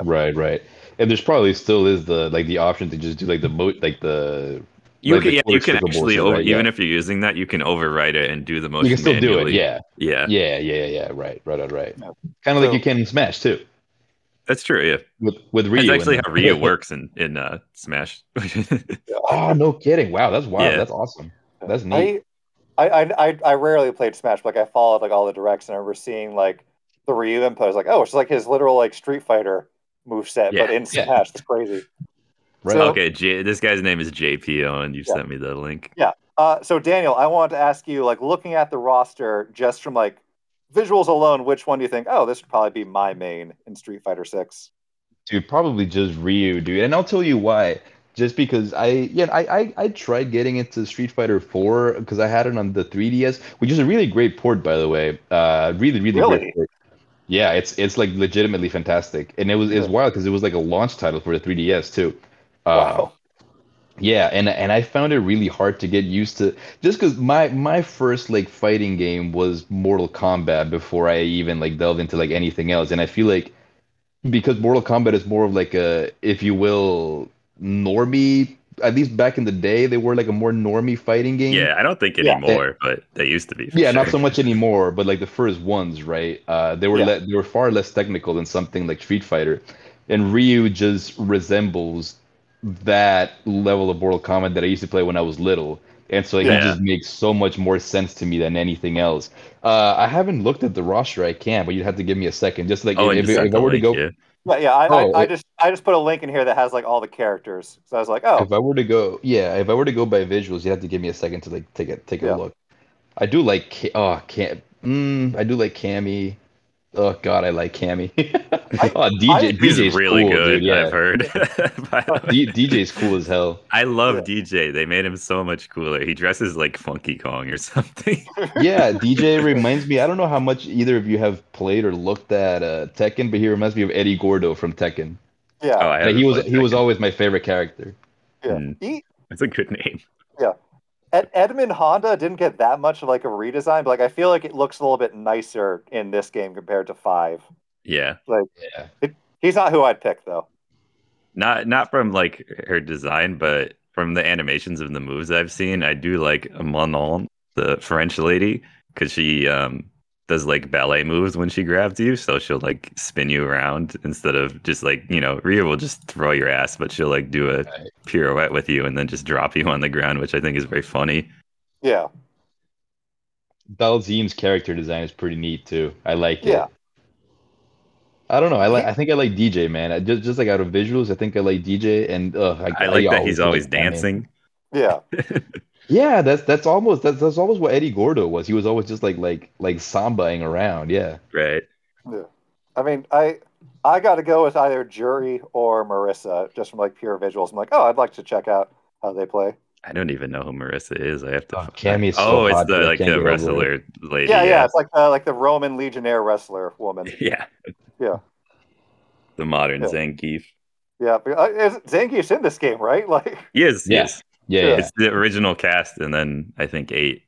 Right, right. And there's probably still is the like the option to just do like the mo like the You Like can yeah, you can actually shit, over right? even Yeah. if you're using that, you can overwrite it and do the motion. you can still do it. Yeah. yeah, Yeah, yeah, yeah. Right, right, right, right. Yeah. Kind of like you can in Smash too. that's true. Yeah, With with Ryu. it's actually how Ryu (laughs) works in in uh, Smash. (laughs) Oh, no kidding. Wow, that's wild. Yeah. That's awesome. That's neat. I, I, I, I, I rarely played Smash, but like I followed like all the directs and I remember seeing like the Ryu input. I was like, oh, it's like his literal like Street Fighter move set, but Yeah. in Yeah. Smash. That's crazy. Right. so- okay, J- this guy's name is JPO, and you Yeah. sent me the link. Uh, so Daniel, I wanted to ask you, like, looking at the roster just from like visuals alone, which one do you think? Oh, this would probably be my main in Street Fighter Six. Dude, probably just Ryu, dude. And I'll tell you why. Just because I, yeah, I, I, I tried getting into Street Fighter 4 because I had it on the 3DS, which is a really great port, by the way. Uh, really, really, Really? great port. Yeah, it's it's like legitimately fantastic, and it was it's wild because it was like a launch title for the 3DS too. Uh, Wow. Yeah, and and I found it really hard to get used to just because my my first like fighting game was Mortal Kombat before I even like delved into like anything else, and I feel like because Mortal Kombat is more of like a, if you will, normie. At least back in the day, they were like a more normie fighting game. Yeah, I don't think Yeah. anymore, but they used to be. Yeah, not so much anymore, but like the first ones, right? Uh, they were Yeah. le- they were far less technical than something like Street Fighter, and Ryu just resembles that level of Mortal Kombat that I used to play when I was little, and so like, Yeah. he just makes so much more sense to me than anything else. Uh, I haven't looked at the roster. I can, but you'd have to give me a second. Just like Oh, if, if, if I were to go, yeah. Yeah, yeah. I, Oh, I, I just I just put a link in here that has like all the characters. So I was like, oh, if I were to go, yeah, if I were to go by visuals, you'd have to give me a second to like take a take a Yeah. look. I do like Ca- oh Cam, mm, I do like Cammy. Oh God, I like Cammy. (laughs) oh DJ, I- He's DJ's really cool, good. dude. Yeah, I've heard. (laughs) (laughs) By the. D- DJ's cool as hell. I love Yeah. DJ. They made him so much cooler. He dresses like Funky Kong or something. Yeah, DJ reminds me. I don't know how much either of you have played or looked at uh, Tekken, but he reminds me of Eddie Gordo from Tekken. yeah, Oh, I Like, he was played he was always my favorite character. yeah. Mm. He, That's a good name. Ed, Edmund Honda didn't get that much of like a redesign, but like I feel like it looks a little bit nicer in this game compared to five. Yeah, Yeah. He's not who I'd pick though. not not from like her design, but from the animations of the moves I've seen. I do like Manon, the French lady, because she um does like ballet moves when she grabs you. So she'll like spin you around instead of just like you know Rhea will just throw your ass, but she'll like do a Right. pirouette with you and then just drop you on the ground, which I think is very funny. Yeah, Dhalsim's character design is pretty neat too. I like it. yeah. I don't know. I like. I think I like DJ, man. I just just like out of visuals, I think I like DJ, and uh, I like that he's always dancing. Yeah, (laughs) Yeah, that's that's almost that's that's almost what Eddie Gordo was. He was always just like like like sambaing around. Yeah. Right. Yeah. I mean, I I got to go with either Juri or Marisa, just from like pure visuals. I'm like, oh, I'd like to check out how they play. I don't even know who Marisa is. I have to. Oh, find- Cammy is so oh, it's the like the get over wrestler lady. Yeah, yeah, it's like the like the Roman Legionnaire wrestler woman. (laughs) yeah. Yeah. The modern Yeah. Zangief. Yeah, but, uh, is Zangief's in this game, right? (laughs) Like, Yes, yes. Yeah, Yeah. yeah. It's the original cast, and then I think eight,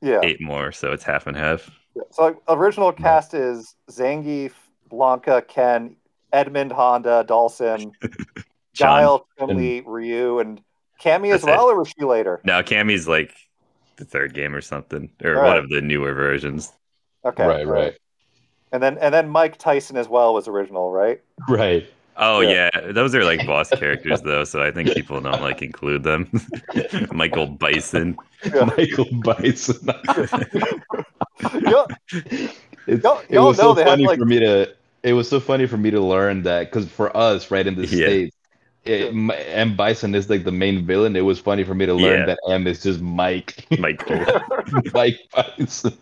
yeah. eight more. So it's half and half. Yeah. So like, original cast is Zangief, Blanka, Ken, Edmund, Honda, Dhalsim, (laughs) John. Guile, Chun-Li, Ryu, and Cammy as That's it. well, or was she later? Now Cammy's like the third game or something, or All one of the newer versions. Okay. right, right. And then and then Mike Tyson as well was original, right? right. Oh Yeah. yeah. those are like boss (laughs) characters though, so I think people don't like include them. (laughs) Michael Bison. Yeah. (laughs) Michael Bison. Yo, It's, Y'all- it y'all was know so they had, funny like- for me to. It was so funny for me to learn that because for us, right in the Yeah. states, it, M. M. Bison is like the main villain. It was funny for me to learn Yeah. that M is just Mike, Michael. Mike Bison.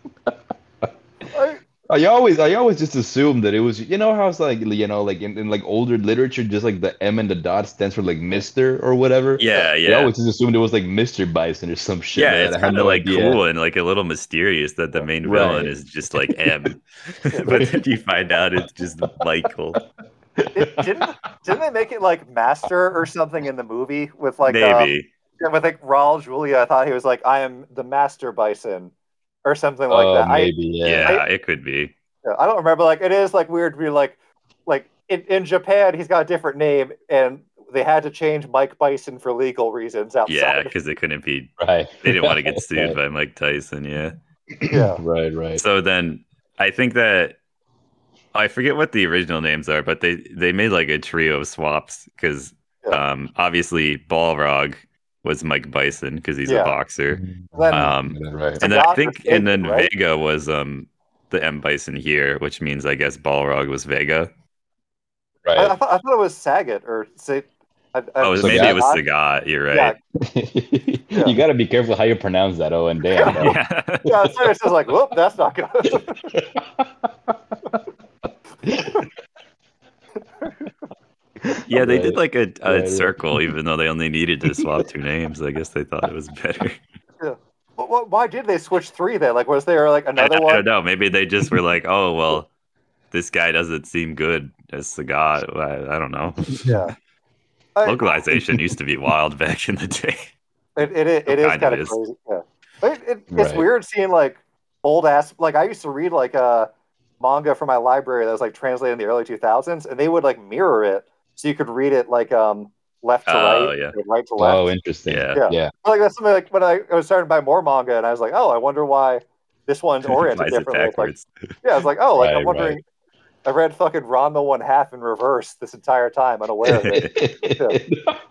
I- I always, I always just assumed that it was, you know, how it's like, you know, like in, in like older literature, just like the M and the dot stands for like Mister or whatever. Yeah, yeah. I yeah. always just assumed it was like Mister Bison or some shit. Yeah, man. it's I had kind of no like idea. cool and like a little mysterious that the main Right. villain is just like M, (laughs) (laughs) but then you find out it's just Michael. Did, didn't didn't they make it like Master or something in the movie with like um, Maybe. yeah, with like Raul Julia? I thought he was like, I am the Master Bison or something like Oh, that. I, maybe, yeah, yeah. it could be. I don't remember. Like it is like weird to be like like in, in Japan he's got a different name and they had to change Mike Bison for legal reasons outside. Yeah, because it couldn't be. Right. They didn't want to get (laughs) sued right. by Mike Tyson. Yeah. Yeah. (clears throat) Right, right. So then I think that I forget what the original names are, but they they made like a trio of swaps because Yeah. um, obviously Balrog was Mike Bison because he's Yeah. a boxer, Then- um, right. and then I Dr. think and then right? Vega was um the M Bison here, which means I guess Balrog was Vega. I, I, Right. thought, I thought it was Saget or say. I, I, Oh, So maybe it was Sagat? Sagat. You're right. Yeah. (laughs) you got to be careful how you pronounce that. Oh, and damn. (laughs) bro. Yeah. yeah. It's just like, whoop, that's not good. (laughs) Yeah, they did like a, a Right, right. circle, (laughs) even though they only needed to swap two names. I guess they thought it was better. But what, why did they switch three then? Like, was there like another I one? I don't know. Maybe they just were like, "Oh, well, (laughs) this guy doesn't seem good as the god." I, I don't know. Yeah. I- Localization used to be wild back in the day. It, it, it, it is Kind of is. crazy. Yeah. It, it, it's Right. weird seeing like old ass like I used to read like a manga from my library that was like translated in the early 2000s and they would like mirror it so you could read it like um left to Oh, right yeah. right to left. Oh, interesting. Yeah. Yeah. Yeah. Like that's something like when I, I was starting to buy more manga and I was like, oh, I wonder why this one's (laughs) oriented is it differently. Like, yeah, I was like, oh, like Right, I'm wondering. I read fucking Ranma one half in reverse this entire time, unaware of it. (laughs)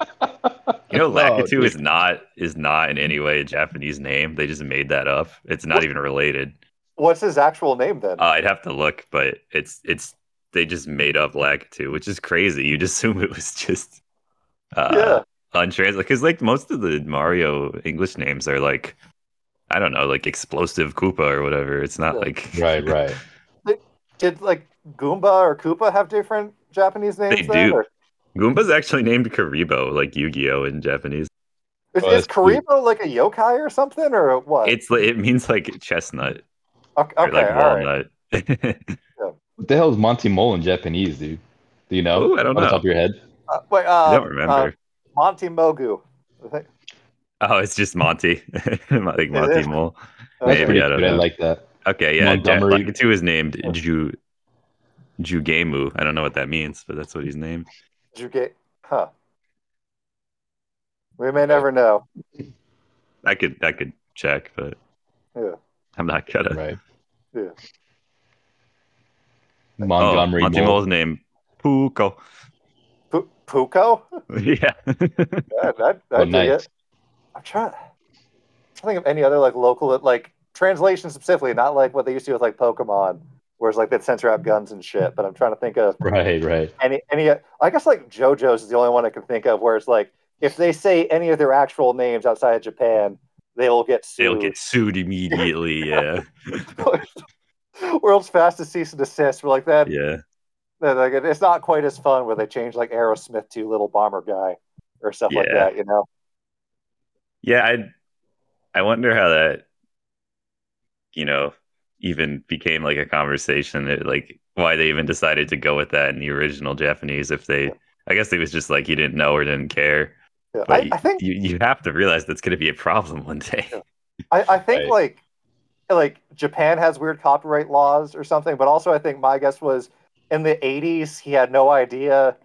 You know, (laughs) Oh, Lakitu dude. is not is not in any way a Japanese name. They just made that up. It's not even related. What's his actual name then? Uh, I'd have to look, but it's it's they just made up Lakitu, which is crazy. You'd (laughs) assume it was just uh, yeah, untranslated because like most of the Mario English names are like I don't know, like explosive Koopa or whatever. It's not Yeah. like (laughs) right, right. did like Goomba or Koopa have different Japanese names? They then, do. or- Goomba's actually named Kuribo, like Yu-Gi-Oh in Japanese. Is, Oh, is that's cute. Kuribo like a yokai or something, or what? It's li- it means like chestnut okay, or okay like all right. (laughs) walnut. What the hell is Monty Mole in Japanese, dude? Do you know? Ooh, I don't know Off the top of your head? Uh, wait, I uh, don't remember. Monty Mogu. Oh, it's just Monty, (laughs) like Monty. Mole. uh, That's Maybe, pretty I don't good. I like that. Okay, yeah. Ja- Montgomery. Lakitu is named Ju Jugemu. I don't know what that means, but that's what he's named. Juge, huh? We may never know. I could I could check, but Yeah. I'm not gonna. Right. Yeah. Montgomery oh, Monty Mole. Mole's name Puko. Pu- Puko? (laughs) yeah. Yeah, that, that dig nice. it. I'm trying. I'm to think of any other like local like translation specifically, not like what they used to do with like Pokemon, where it's like that censor out guns and shit. But I'm trying to think of Right, right. any any. I guess like JoJo's is the only one I can think of where it's like if they say any of their actual names outside of Japan, they will get sued. They'll get sued immediately. (laughs) Yeah. (laughs) World's fastest cease and desist. We're like that. Yeah. that, Like it's not quite as fun where they change like Aerosmith to Little Bomber Guy or stuff like that. You know. Yeah, I I wonder how that you know even became like a conversation it, like why they even decided to go with that in the original Japanese if they I guess it was just like you didn't know or didn't care. Yeah. But I, I think you you have to realize that's going to be a problem one day. Yeah. I, I think (laughs) Right. like like Japan has weird copyright laws or something, but also I think my guess was in the '80s he had no idea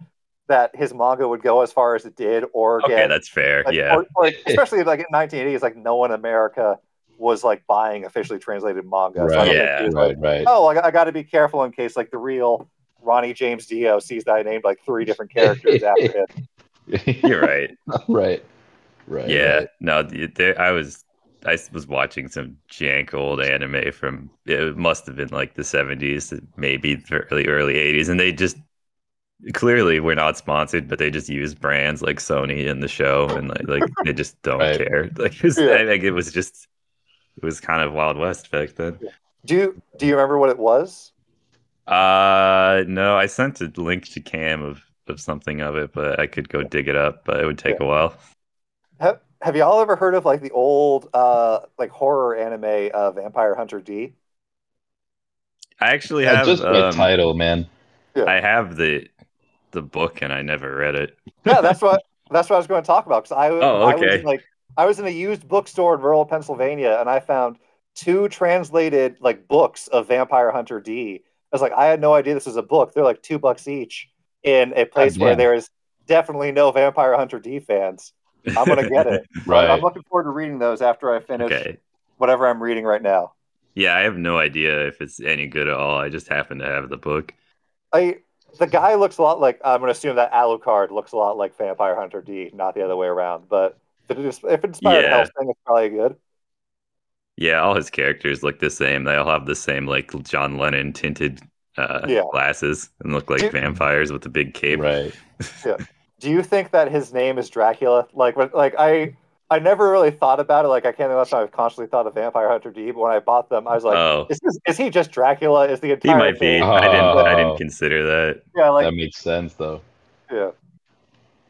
that his manga would go as far as it did, or Okay, get that's fair. like, yeah. or, or (laughs) especially like in 1980s, like no one in America was like buying officially translated manga. So I Right. don't Yeah. he Right, like, right. oh, I, I got to be careful in case like the real Ronnie James Dio sees that I named like three different (laughs) characters after him. You're right. (laughs) right. Right. yeah. right. No, th- there, I was I was watching some jank old anime from it must have been like the 70s, maybe the early early 80s, and they just clearly we're not sponsored, but they just use brands like Sony in the show, and like, like (laughs) they just don't Right. care. (laughs) Like, it was, Yeah. I think it was just it was kind of Wild West back then. Do you do you remember what it was? Uh, no, I sent a link to Cam of of something of it, but I could go dig it up, but it would take a while. Have, have y'all ever heard of like the old uh like horror anime uh, Vampire Hunter D? I actually Yeah, have just by um, title, man. I have the the book and I never read it. Yeah, that's what that's what I was going to talk about because I, was- (laughs) Oh, I was okay. in, like I was in a used bookstore in rural Pennsylvania and I found two translated like books of Vampire Hunter D. I was like, I had no idea this was a book. They're like two bucks each in a place where there is definitely no Vampire Hunter D fans. I'm gonna get it. (laughs) Right. I'm looking forward to reading those after I finish Okay. whatever I'm reading right now. Yeah, I have no idea if it's any good at all. I just happen to have the book. I the guy looks a lot like I'm gonna assume that Alucard looks a lot like Vampire Hunter D, not the other way around. But if it, is, if it inspired Yeah. Hellsing, it's probably good. Yeah, all his characters look the same. They all have the same like John Lennon tinted uh, Yeah. glasses and look like Do- vampires with the big cape. Right. (laughs) Do you think that his name is Dracula? Like, like I, I never really thought about it. Like, I can't think last time I've consciously thought of Vampire Hunter D. But when I bought them, I was like, oh, is, this, is he just Dracula? Is the he entire might be. thing? I didn't. I Oh. didn't consider that. Yeah, like that makes sense, though. yeah.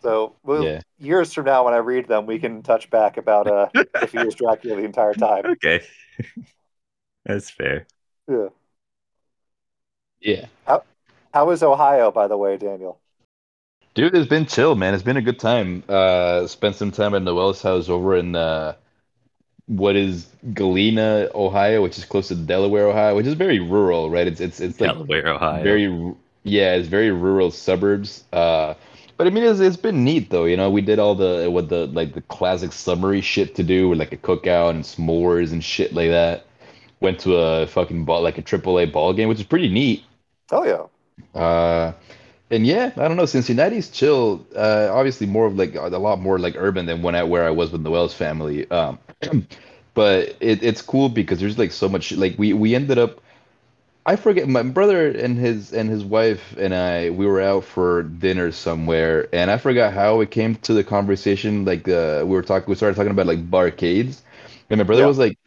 So we'll, Yeah. years from now, when I read them, we can touch back about uh, if he was Dracula the entire time. (laughs) Okay, (laughs) that's fair. Yeah. Yeah. How, How is Ohio, by the way, Daniel? Dude, it's been chill, man. It's been a good time. Uh, spent some time at Noel's house over in uh, what is Galena, Ohio, which is close to Delaware, Ohio, which is very rural, right? It's it's it's like Delaware, Ohio. very yeah, it's very rural suburbs. Uh, but I mean, it's it's been neat though. You know, we did all the what the like the classic summery shit to do, with like a cookout and s'mores and shit like that. Went to a fucking ball like a AAA ball game, which is pretty neat. Oh yeah. Uh, and yeah, I don't know. Cincinnati's chill. Uh, obviously more of like a lot more like urban than when I where I was with Noel's family. Um, (clears throat) but it, it's cool because there's like so much. Like we we ended up. I forget my brother and his and his wife and I we were out for dinner somewhere and I forgot how it came to the conversation like uh we were talking we started talking about like barcades and my brother Yeah. was like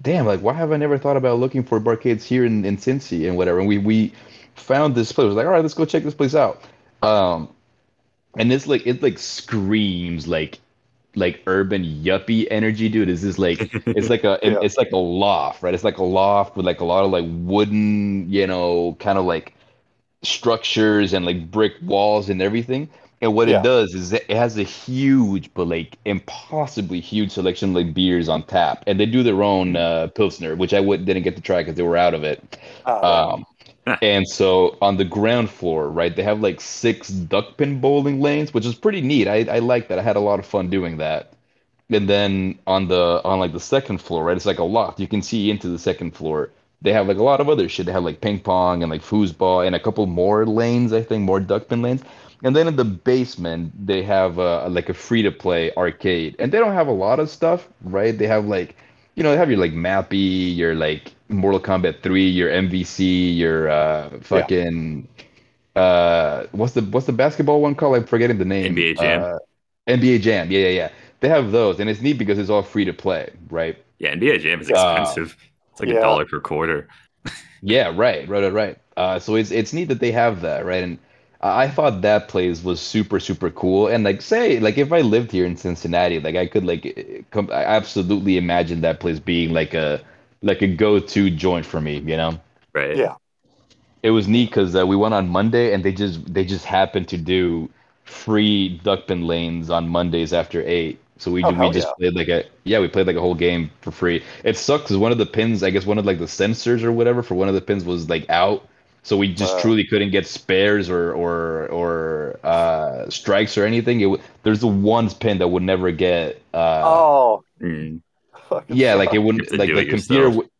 damn like why have I never thought about looking for barcades here in, in Cincy and whatever and we we found this place. I was like all right let's go check this place out. Um and it's like it like screams like like urban yuppie energy dude. Is this like it's like a (laughs) it- Yeah. it's like a loft right? It's like a loft with like a lot of like wooden you know kind of like structures and like brick walls and everything. And what Yeah. it does is it has a huge but like impossibly huge selection of like beers on tap. And they do their own uh pilsner which i would didn't get to try because they were out of it. Uh, um, (laughs) and so on the ground floor, right, they have like six duck pin bowling lanes, which is pretty neat. I, I like that. I had a lot of fun doing that. And then on the on like the second floor, right, it's like a loft. You can see into the second floor. They have like a lot of other shit. They have like ping pong and like foosball and a couple more lanes, I think, more duck pin lanes. And then in the basement, they have uh, like a free to play arcade. And they don't have a lot of stuff, right? They have like, you know, they have your like Mappy, your like Mortal Kombat 3, your MVC, your uh fucking uh what's the what's the basketball one called? I'm forgetting the name. NBA Jam. Uh, NBA Jam. Yeah, yeah, yeah. They have those and it's neat because it's all free to play, right? Yeah, NBA Jam is Uh, expensive. it's like yeah. a dollar per quarter. (laughs) Yeah, right, right, right, right. Uh, so it's it's neat that they have that, right? And I I thought that place was super, super cool. And like, say, like if I lived here in Cincinnati, like I could like come, I absolutely imagine that place being like a like a go-to joint for me, you know? Right. Yeah. It was neat because uh, we went on Monday and they just they just happened to do free duck pin lanes on Mondays after eight. So we Oh, we just yeah. played like a yeah we played like a whole game for free. It sucked because one of the pins I guess one of like the sensors or whatever for one of the pins was like out, so we just Wow. truly couldn't get spares or or or uh, strikes or anything. It w- there's the one pin that would never get uh, oh, Mm. Fuck. yeah, like it wouldn't like the computer. yourself. would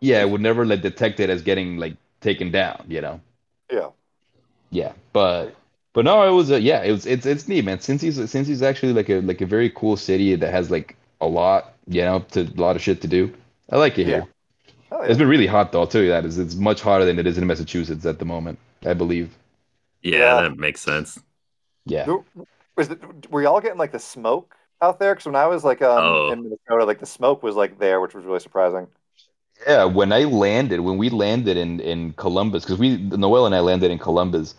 yeah, it would never like detect it as getting like taken down. You know. Yeah. Yeah, but but no, it was a yeah, it was it's it's neat, man. Since he's since he's actually like a like a very cool city that has like a lot, you know, to a lot of shit to do. I like it Yeah. here. Oh, yeah. It's been really hot though. I'll tell you that is It's, it's much hotter than it is in Massachusetts at the moment. I believe. Yeah, Yeah. that makes sense. Yeah. Who- Was it, were y'all getting like the smoke out there? Because when I was like um, Oh. in Minnesota, like the smoke was like there, which was really surprising. Yeah, when I landed, when we landed in in Columbus, because we Noel and I landed in Columbus,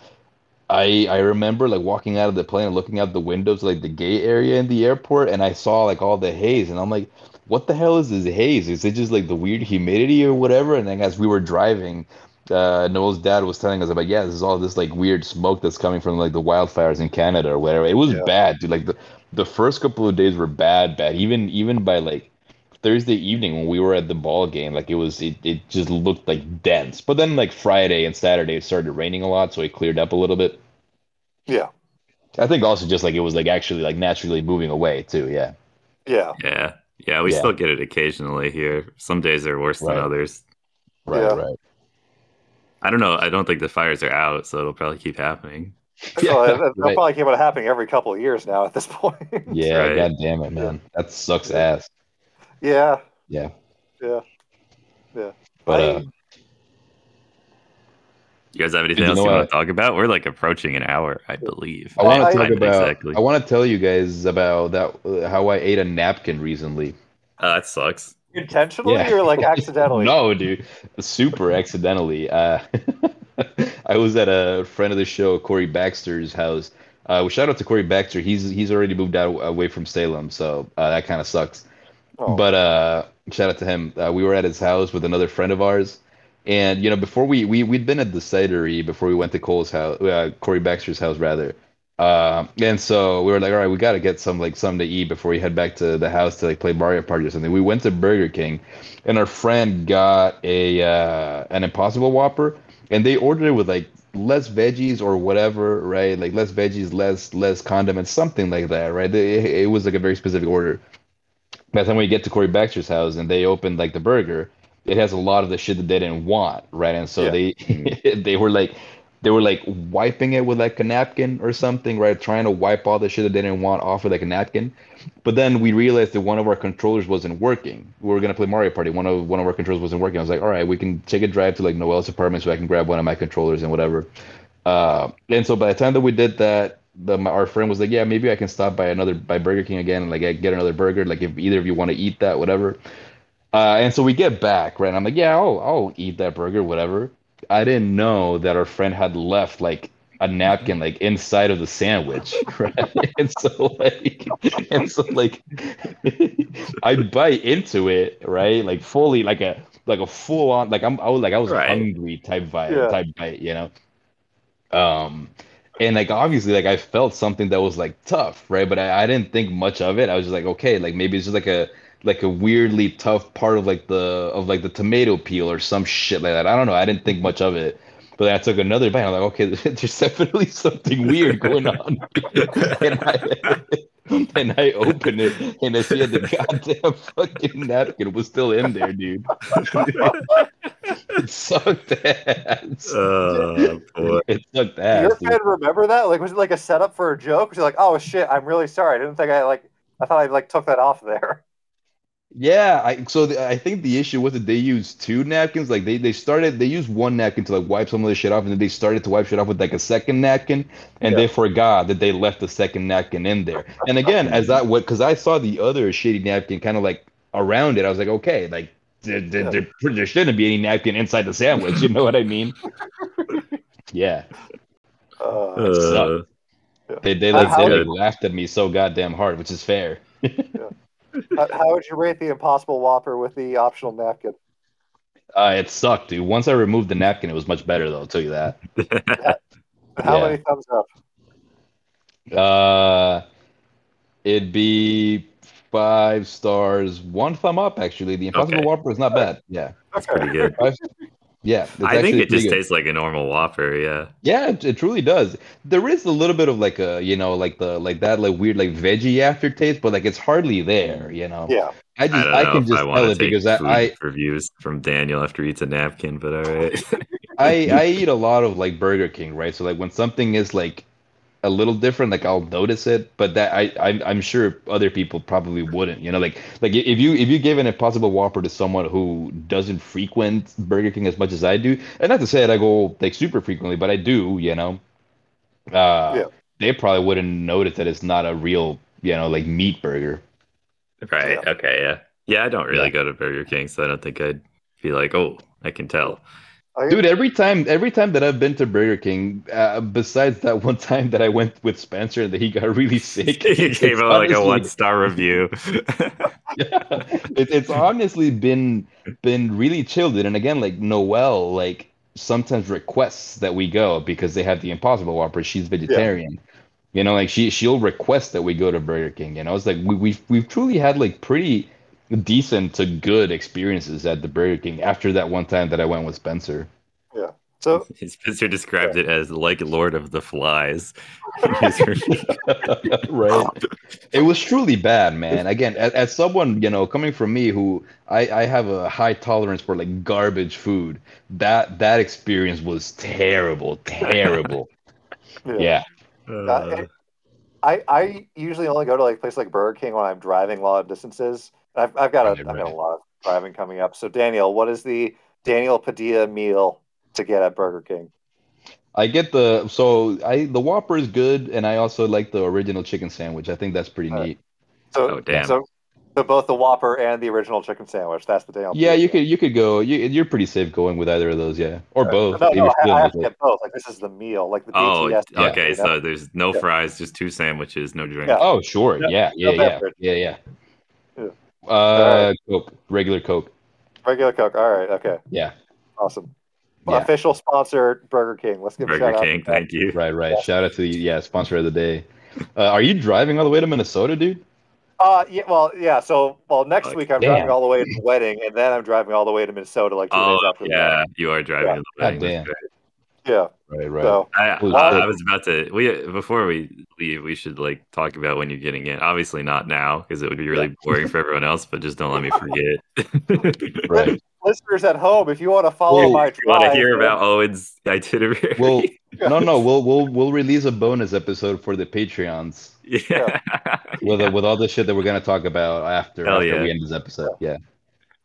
I I remember like walking out of the plane and looking out the windows, like the gate area in the airport, and I saw like all the haze, and I'm like, what the hell is this haze? Is it just like the weird humidity or whatever? And then as we were driving, uh, Noel's dad was telling us about, yeah, this is all this like weird smoke that's coming from like the wildfires in Canada or whatever. It was Yeah. bad, dude. Like the the first couple of days were bad, bad. Even even by like Thursday evening when we were at the ball game, like it was it, it just looked like dense. But then like Friday and Saturday it started raining a lot, so it cleared up a little bit. Yeah. I think also just like it was like actually like naturally moving away too, yeah. Yeah. Yeah. Yeah, we Yeah. still get it occasionally here. Some days are worse Right. than others. Right, Yeah. right. I don't know. I don't think the fires are out, so it'll probably keep happening. Yeah, so that, that right. probably keep on happening every couple of years now at this (laughs) point. Yeah, Right. god damn it, man. That sucks ass. yeah. Yeah. Yeah. Yeah. But I- uh You guys have anything You else you want what? to talk about? We're like approaching an hour, I believe. I want to talk about exactly. I want to tell you guys about that uh, how I ate a napkin recently. Uh, that sucks. Intentionally Yeah. or like (laughs) accidentally? No, dude, super accidentally. Uh, (laughs) (laughs) I was at a friend of the show, Corey Baxter's house. Uh, well, shout out to Corey Baxter. He's he's already moved out away from Salem, so uh, that kind of sucks. Oh. But uh, shout out to him. Uh, we were at his house with another friend of ours, and you know, before we we we'd been at the cidery before we went to Cole's house, uh, Corey Baxter's house rather. Um, and so we were like, all right, we got to get some like something to eat before we head back to the house to like play Mario Party or something. We went to Burger King, and our friend got a uh, an Impossible Whopper, and they ordered it with like less veggies or whatever, right? Like less veggies, less less condiments, something like that, right? It, it was like a very specific order. By the time we get to Corey Baxter's house and they opened like the burger, it has a lot of the shit that they didn't want, right? And so Yeah. they mm-hmm. (laughs) they were like they were like wiping it with like a napkin or something, right? Trying to wipe all the shit that they didn't want off with like a napkin. But then we realized that one of our controllers wasn't working. We were gonna play Mario Party. One of one of our controllers wasn't working. I was like, all right, we can take a drive to like Noel's apartment so I can grab one of my controllers and whatever. Uh, and so by the time that we did that, the my, our friend was like, yeah, maybe I can stop by another by Burger King again and like get another burger. Like if either of you want to eat that, whatever. Uh, and so we get back, right? And I'm like, yeah, I'll I'll eat that burger, whatever. I didn't know that our friend had left like a napkin like inside of the sandwich, (laughs) right? (laughs) And so like, and so like, (laughs) I bite into it, right? Like fully, like a like a full on, like I'm I was like I was Right. hungry type bite, Yeah. type bite, you know. Um, and like obviously, like I felt something that was like tough, right? But I, I didn't think much of it. I was just like, okay, like maybe it's just like a like a weirdly tough part of like the of like the tomato peel or some shit like that. I don't know. I didn't think much of it. But then I took another bite. I'm like, okay, (laughs) there's definitely something weird going (laughs) on. and I (laughs) and I opened it and I see the goddamn fucking napkin was still in there, dude. it sucked ass. Oh boy. It sucked Did ass. your dude. friend remember that? Like, was it like a setup for a joke? Was he like, "Oh shit, I'm really sorry. I didn't think I like. I thought I like took that off there." Yeah, I so the, I think the issue was that they used two napkins. Like they they started they used one napkin to like wipe some of the shit off, and then they started to wipe shit off with like a second napkin, and Yeah. they forgot that they left the second napkin in there. And again, as I what because I saw the other shitty napkin kind of like around it, I was like, okay, like there, there, Yeah. there, there shouldn't be any napkin inside the sandwich. (laughs) You know what I mean? Yeah, Uh, they they like How- they laughed at me so goddamn hard, which is fair. (laughs) how, how would you rate the Impossible Whopper with the optional napkin? Uh, it sucked, dude. Once I removed the napkin, it was much better though. I'll tell you that. (laughs) How Yeah. many thumbs up? Uh, it'd be five stars, one thumb up. Actually, the Impossible Okay. Whopper is not bad. Yeah, That's pretty good. Five- yeah. it's I think it just good. tastes like a normal Whopper. Yeah. Yeah, it, it truly does. There is a little bit of like a, you know, like the like that like weird like veggie aftertaste, but like it's hardly there. You know. Yeah, I just don't I, can just I tell it because I, food I reviews from Daniel after he eats a napkin, but all right. I I (laughs) eat a lot of like Burger King, right? So like when something is like a little different, like I'll notice it, but that I, I I'm sure other people probably wouldn't. You know, like like if you if you give an Impossible Whopper to someone who doesn't frequent Burger King as much as I do, and not to say that I go like super frequently, but I do. You know, uh, Yeah. they probably wouldn't notice that it's not a real you know like meat burger. right. Yeah. Okay. Yeah. Yeah. I don't really Yeah. go to Burger King, so I don't think I'd be like, oh, I can tell. Dude, every time every time that I've been to Burger King, uh, besides that one (laughs) time that I went with Spencer and that he got really (laughs) sick, he gave out like a one star (laughs) review. yeah. It, it's honestly been been really chilled. And again, like Noelle, like sometimes requests that we go because they have the Impossible Whopper. She's vegetarian. You know, like she she'll request that we go to Burger King. You know, it's like we we've we've truly had like pretty decent to good experiences at the Burger King after that one time that I went with Spencer. Yeah. So (laughs) Spencer described it as like Lord of the Flies. (laughs) (laughs) right. It was truly bad, man. Again, as, as someone, you know, coming from me who I, I have a high tolerance for like garbage food, that that experience was terrible, terrible. yeah. Uh, I, I usually only go to like places like Burger King when I'm driving long distances. I've, I've got a Right, have got a lot of driving coming up. So Daniel, what is the Daniel Padilla meal to get at Burger King? I get the so I the Whopper is good, and I also like the original chicken sandwich. I think that's pretty All right. neat. So Oh, damn. So, so both the Whopper and the original chicken sandwich. That's the Daniel. Yeah, Padilla you could you could go. You, you're pretty safe going with either of those, yeah, or both. No, no, you're I, I have to get both. Like this is the meal, like the oh, BTS. yeah, okay. you know? So there's no Yeah. fries, just two sandwiches, no drink. Yeah. Oh, sure. No- Yeah, yeah, no yeah, beverage. yeah, yeah. Yeah. Uh, Coke, regular Coke. regular Coke. All right, okay, Yeah, awesome. Yeah. Official sponsor Burger King. Let's give a Burger shout King, out. thank you. right, right. Yeah. Shout out to the yeah sponsor of the day. Uh, are you driving all the way to Minnesota, dude? Uh, yeah, well, yeah. So, well, next Fuck. week I'm Damn. driving all the way to the wedding, and then I'm driving all the way to Minnesota like two Oh, days after yeah, you are driving Yeah. to the God wedding. damn. Yeah. Right, right. So, I, Who's I. I was about to. We before we leave, we should like talk about when you're getting in. Obviously not now because it would be really boring for everyone else. But just don't let me forget. (laughs) right. listeners at home, if you want to follow Well, my you want to hear about Owen's itinerary? Well, no, no. (laughs) We'll we'll we'll release a bonus episode for the Patreons yeah. (laughs) with with all the shit that we're gonna talk about after Hell after yeah. we end this episode. Yeah.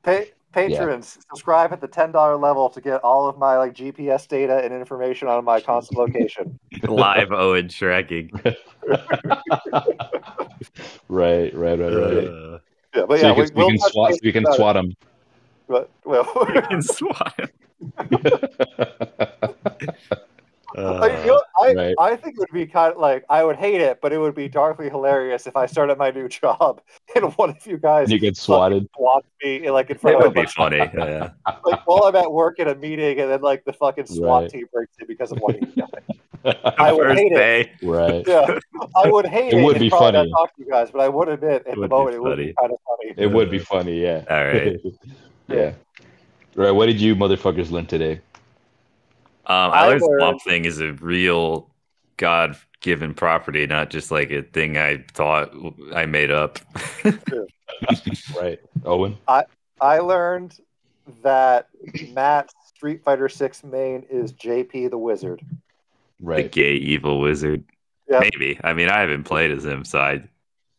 pa- patrons subscribe at the ten dollar level to get all of my like GPS data and information on my constant location. (laughs) Live Owen tracking. (laughs) right, right, right, right. Uh, Yeah, but so yeah, you can, we'll we can swat base we can swat them. But, well, you can swat him. Like, you know, I, uh, right. I think it would be kind of like I would hate it, but it would be darkly hilarious if I started my new (laughs) job and one of you guys you get swatted. swats me like in It front would of a be funny. (laughs) Yeah. like while I'm at work in a meeting, and then like the fucking SWAT Right. team breaks in because of one of you guys. (laughs) I would First hate it. right. Yeah, I would hate It it. would and be probably funny. Talk to you guys, but I would admit at the would be moment it would be kind of funny. It would be funny, yeah. All right. yeah. Right. What did you motherfuckers learn today? Um, I I learned learned- Swamp Thing is a real God given property, not just like a thing I thought I made up. (laughs) Right. Owen. I I learned that Matt's Street Fighter Six main is JP the Wizard. Right, the gay evil wizard. Yeah. Maybe. I mean, I haven't played as him, so I,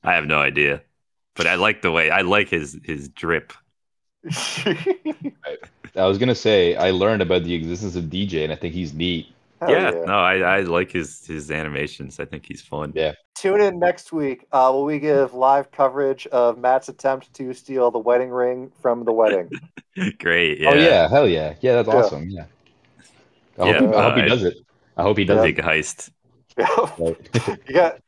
I have no idea. But I like the way I like his his drip. (laughs) I was gonna say I learned about the existence of Dee Jay, and I think he's neat. Hell yeah, no, I, I like his his animations. I think he's fun. Yeah. Tune in next week. Uh, will we give live coverage of Matt's attempt to steal the wedding ring from the wedding? (laughs) Great. Yeah. Oh yeah, hell yeah, yeah, that's Yeah. awesome. Yeah. I Yeah, hope, he, I hope he uh, does it. I hope he does Big heist. (laughs) it. You got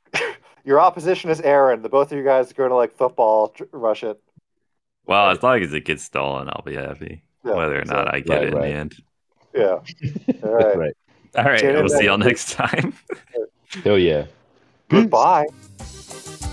your opposition is Aaron. The both of you guys are going to like football tr- rush it. Well, as long as it gets stolen, I'll be happy. Yeah, Whether or so- not I get Right, it in right. the end. Yeah. (laughs) All right. right. All right. Tune We'll see y'all next next time. Hell yeah. Goodbye. (laughs)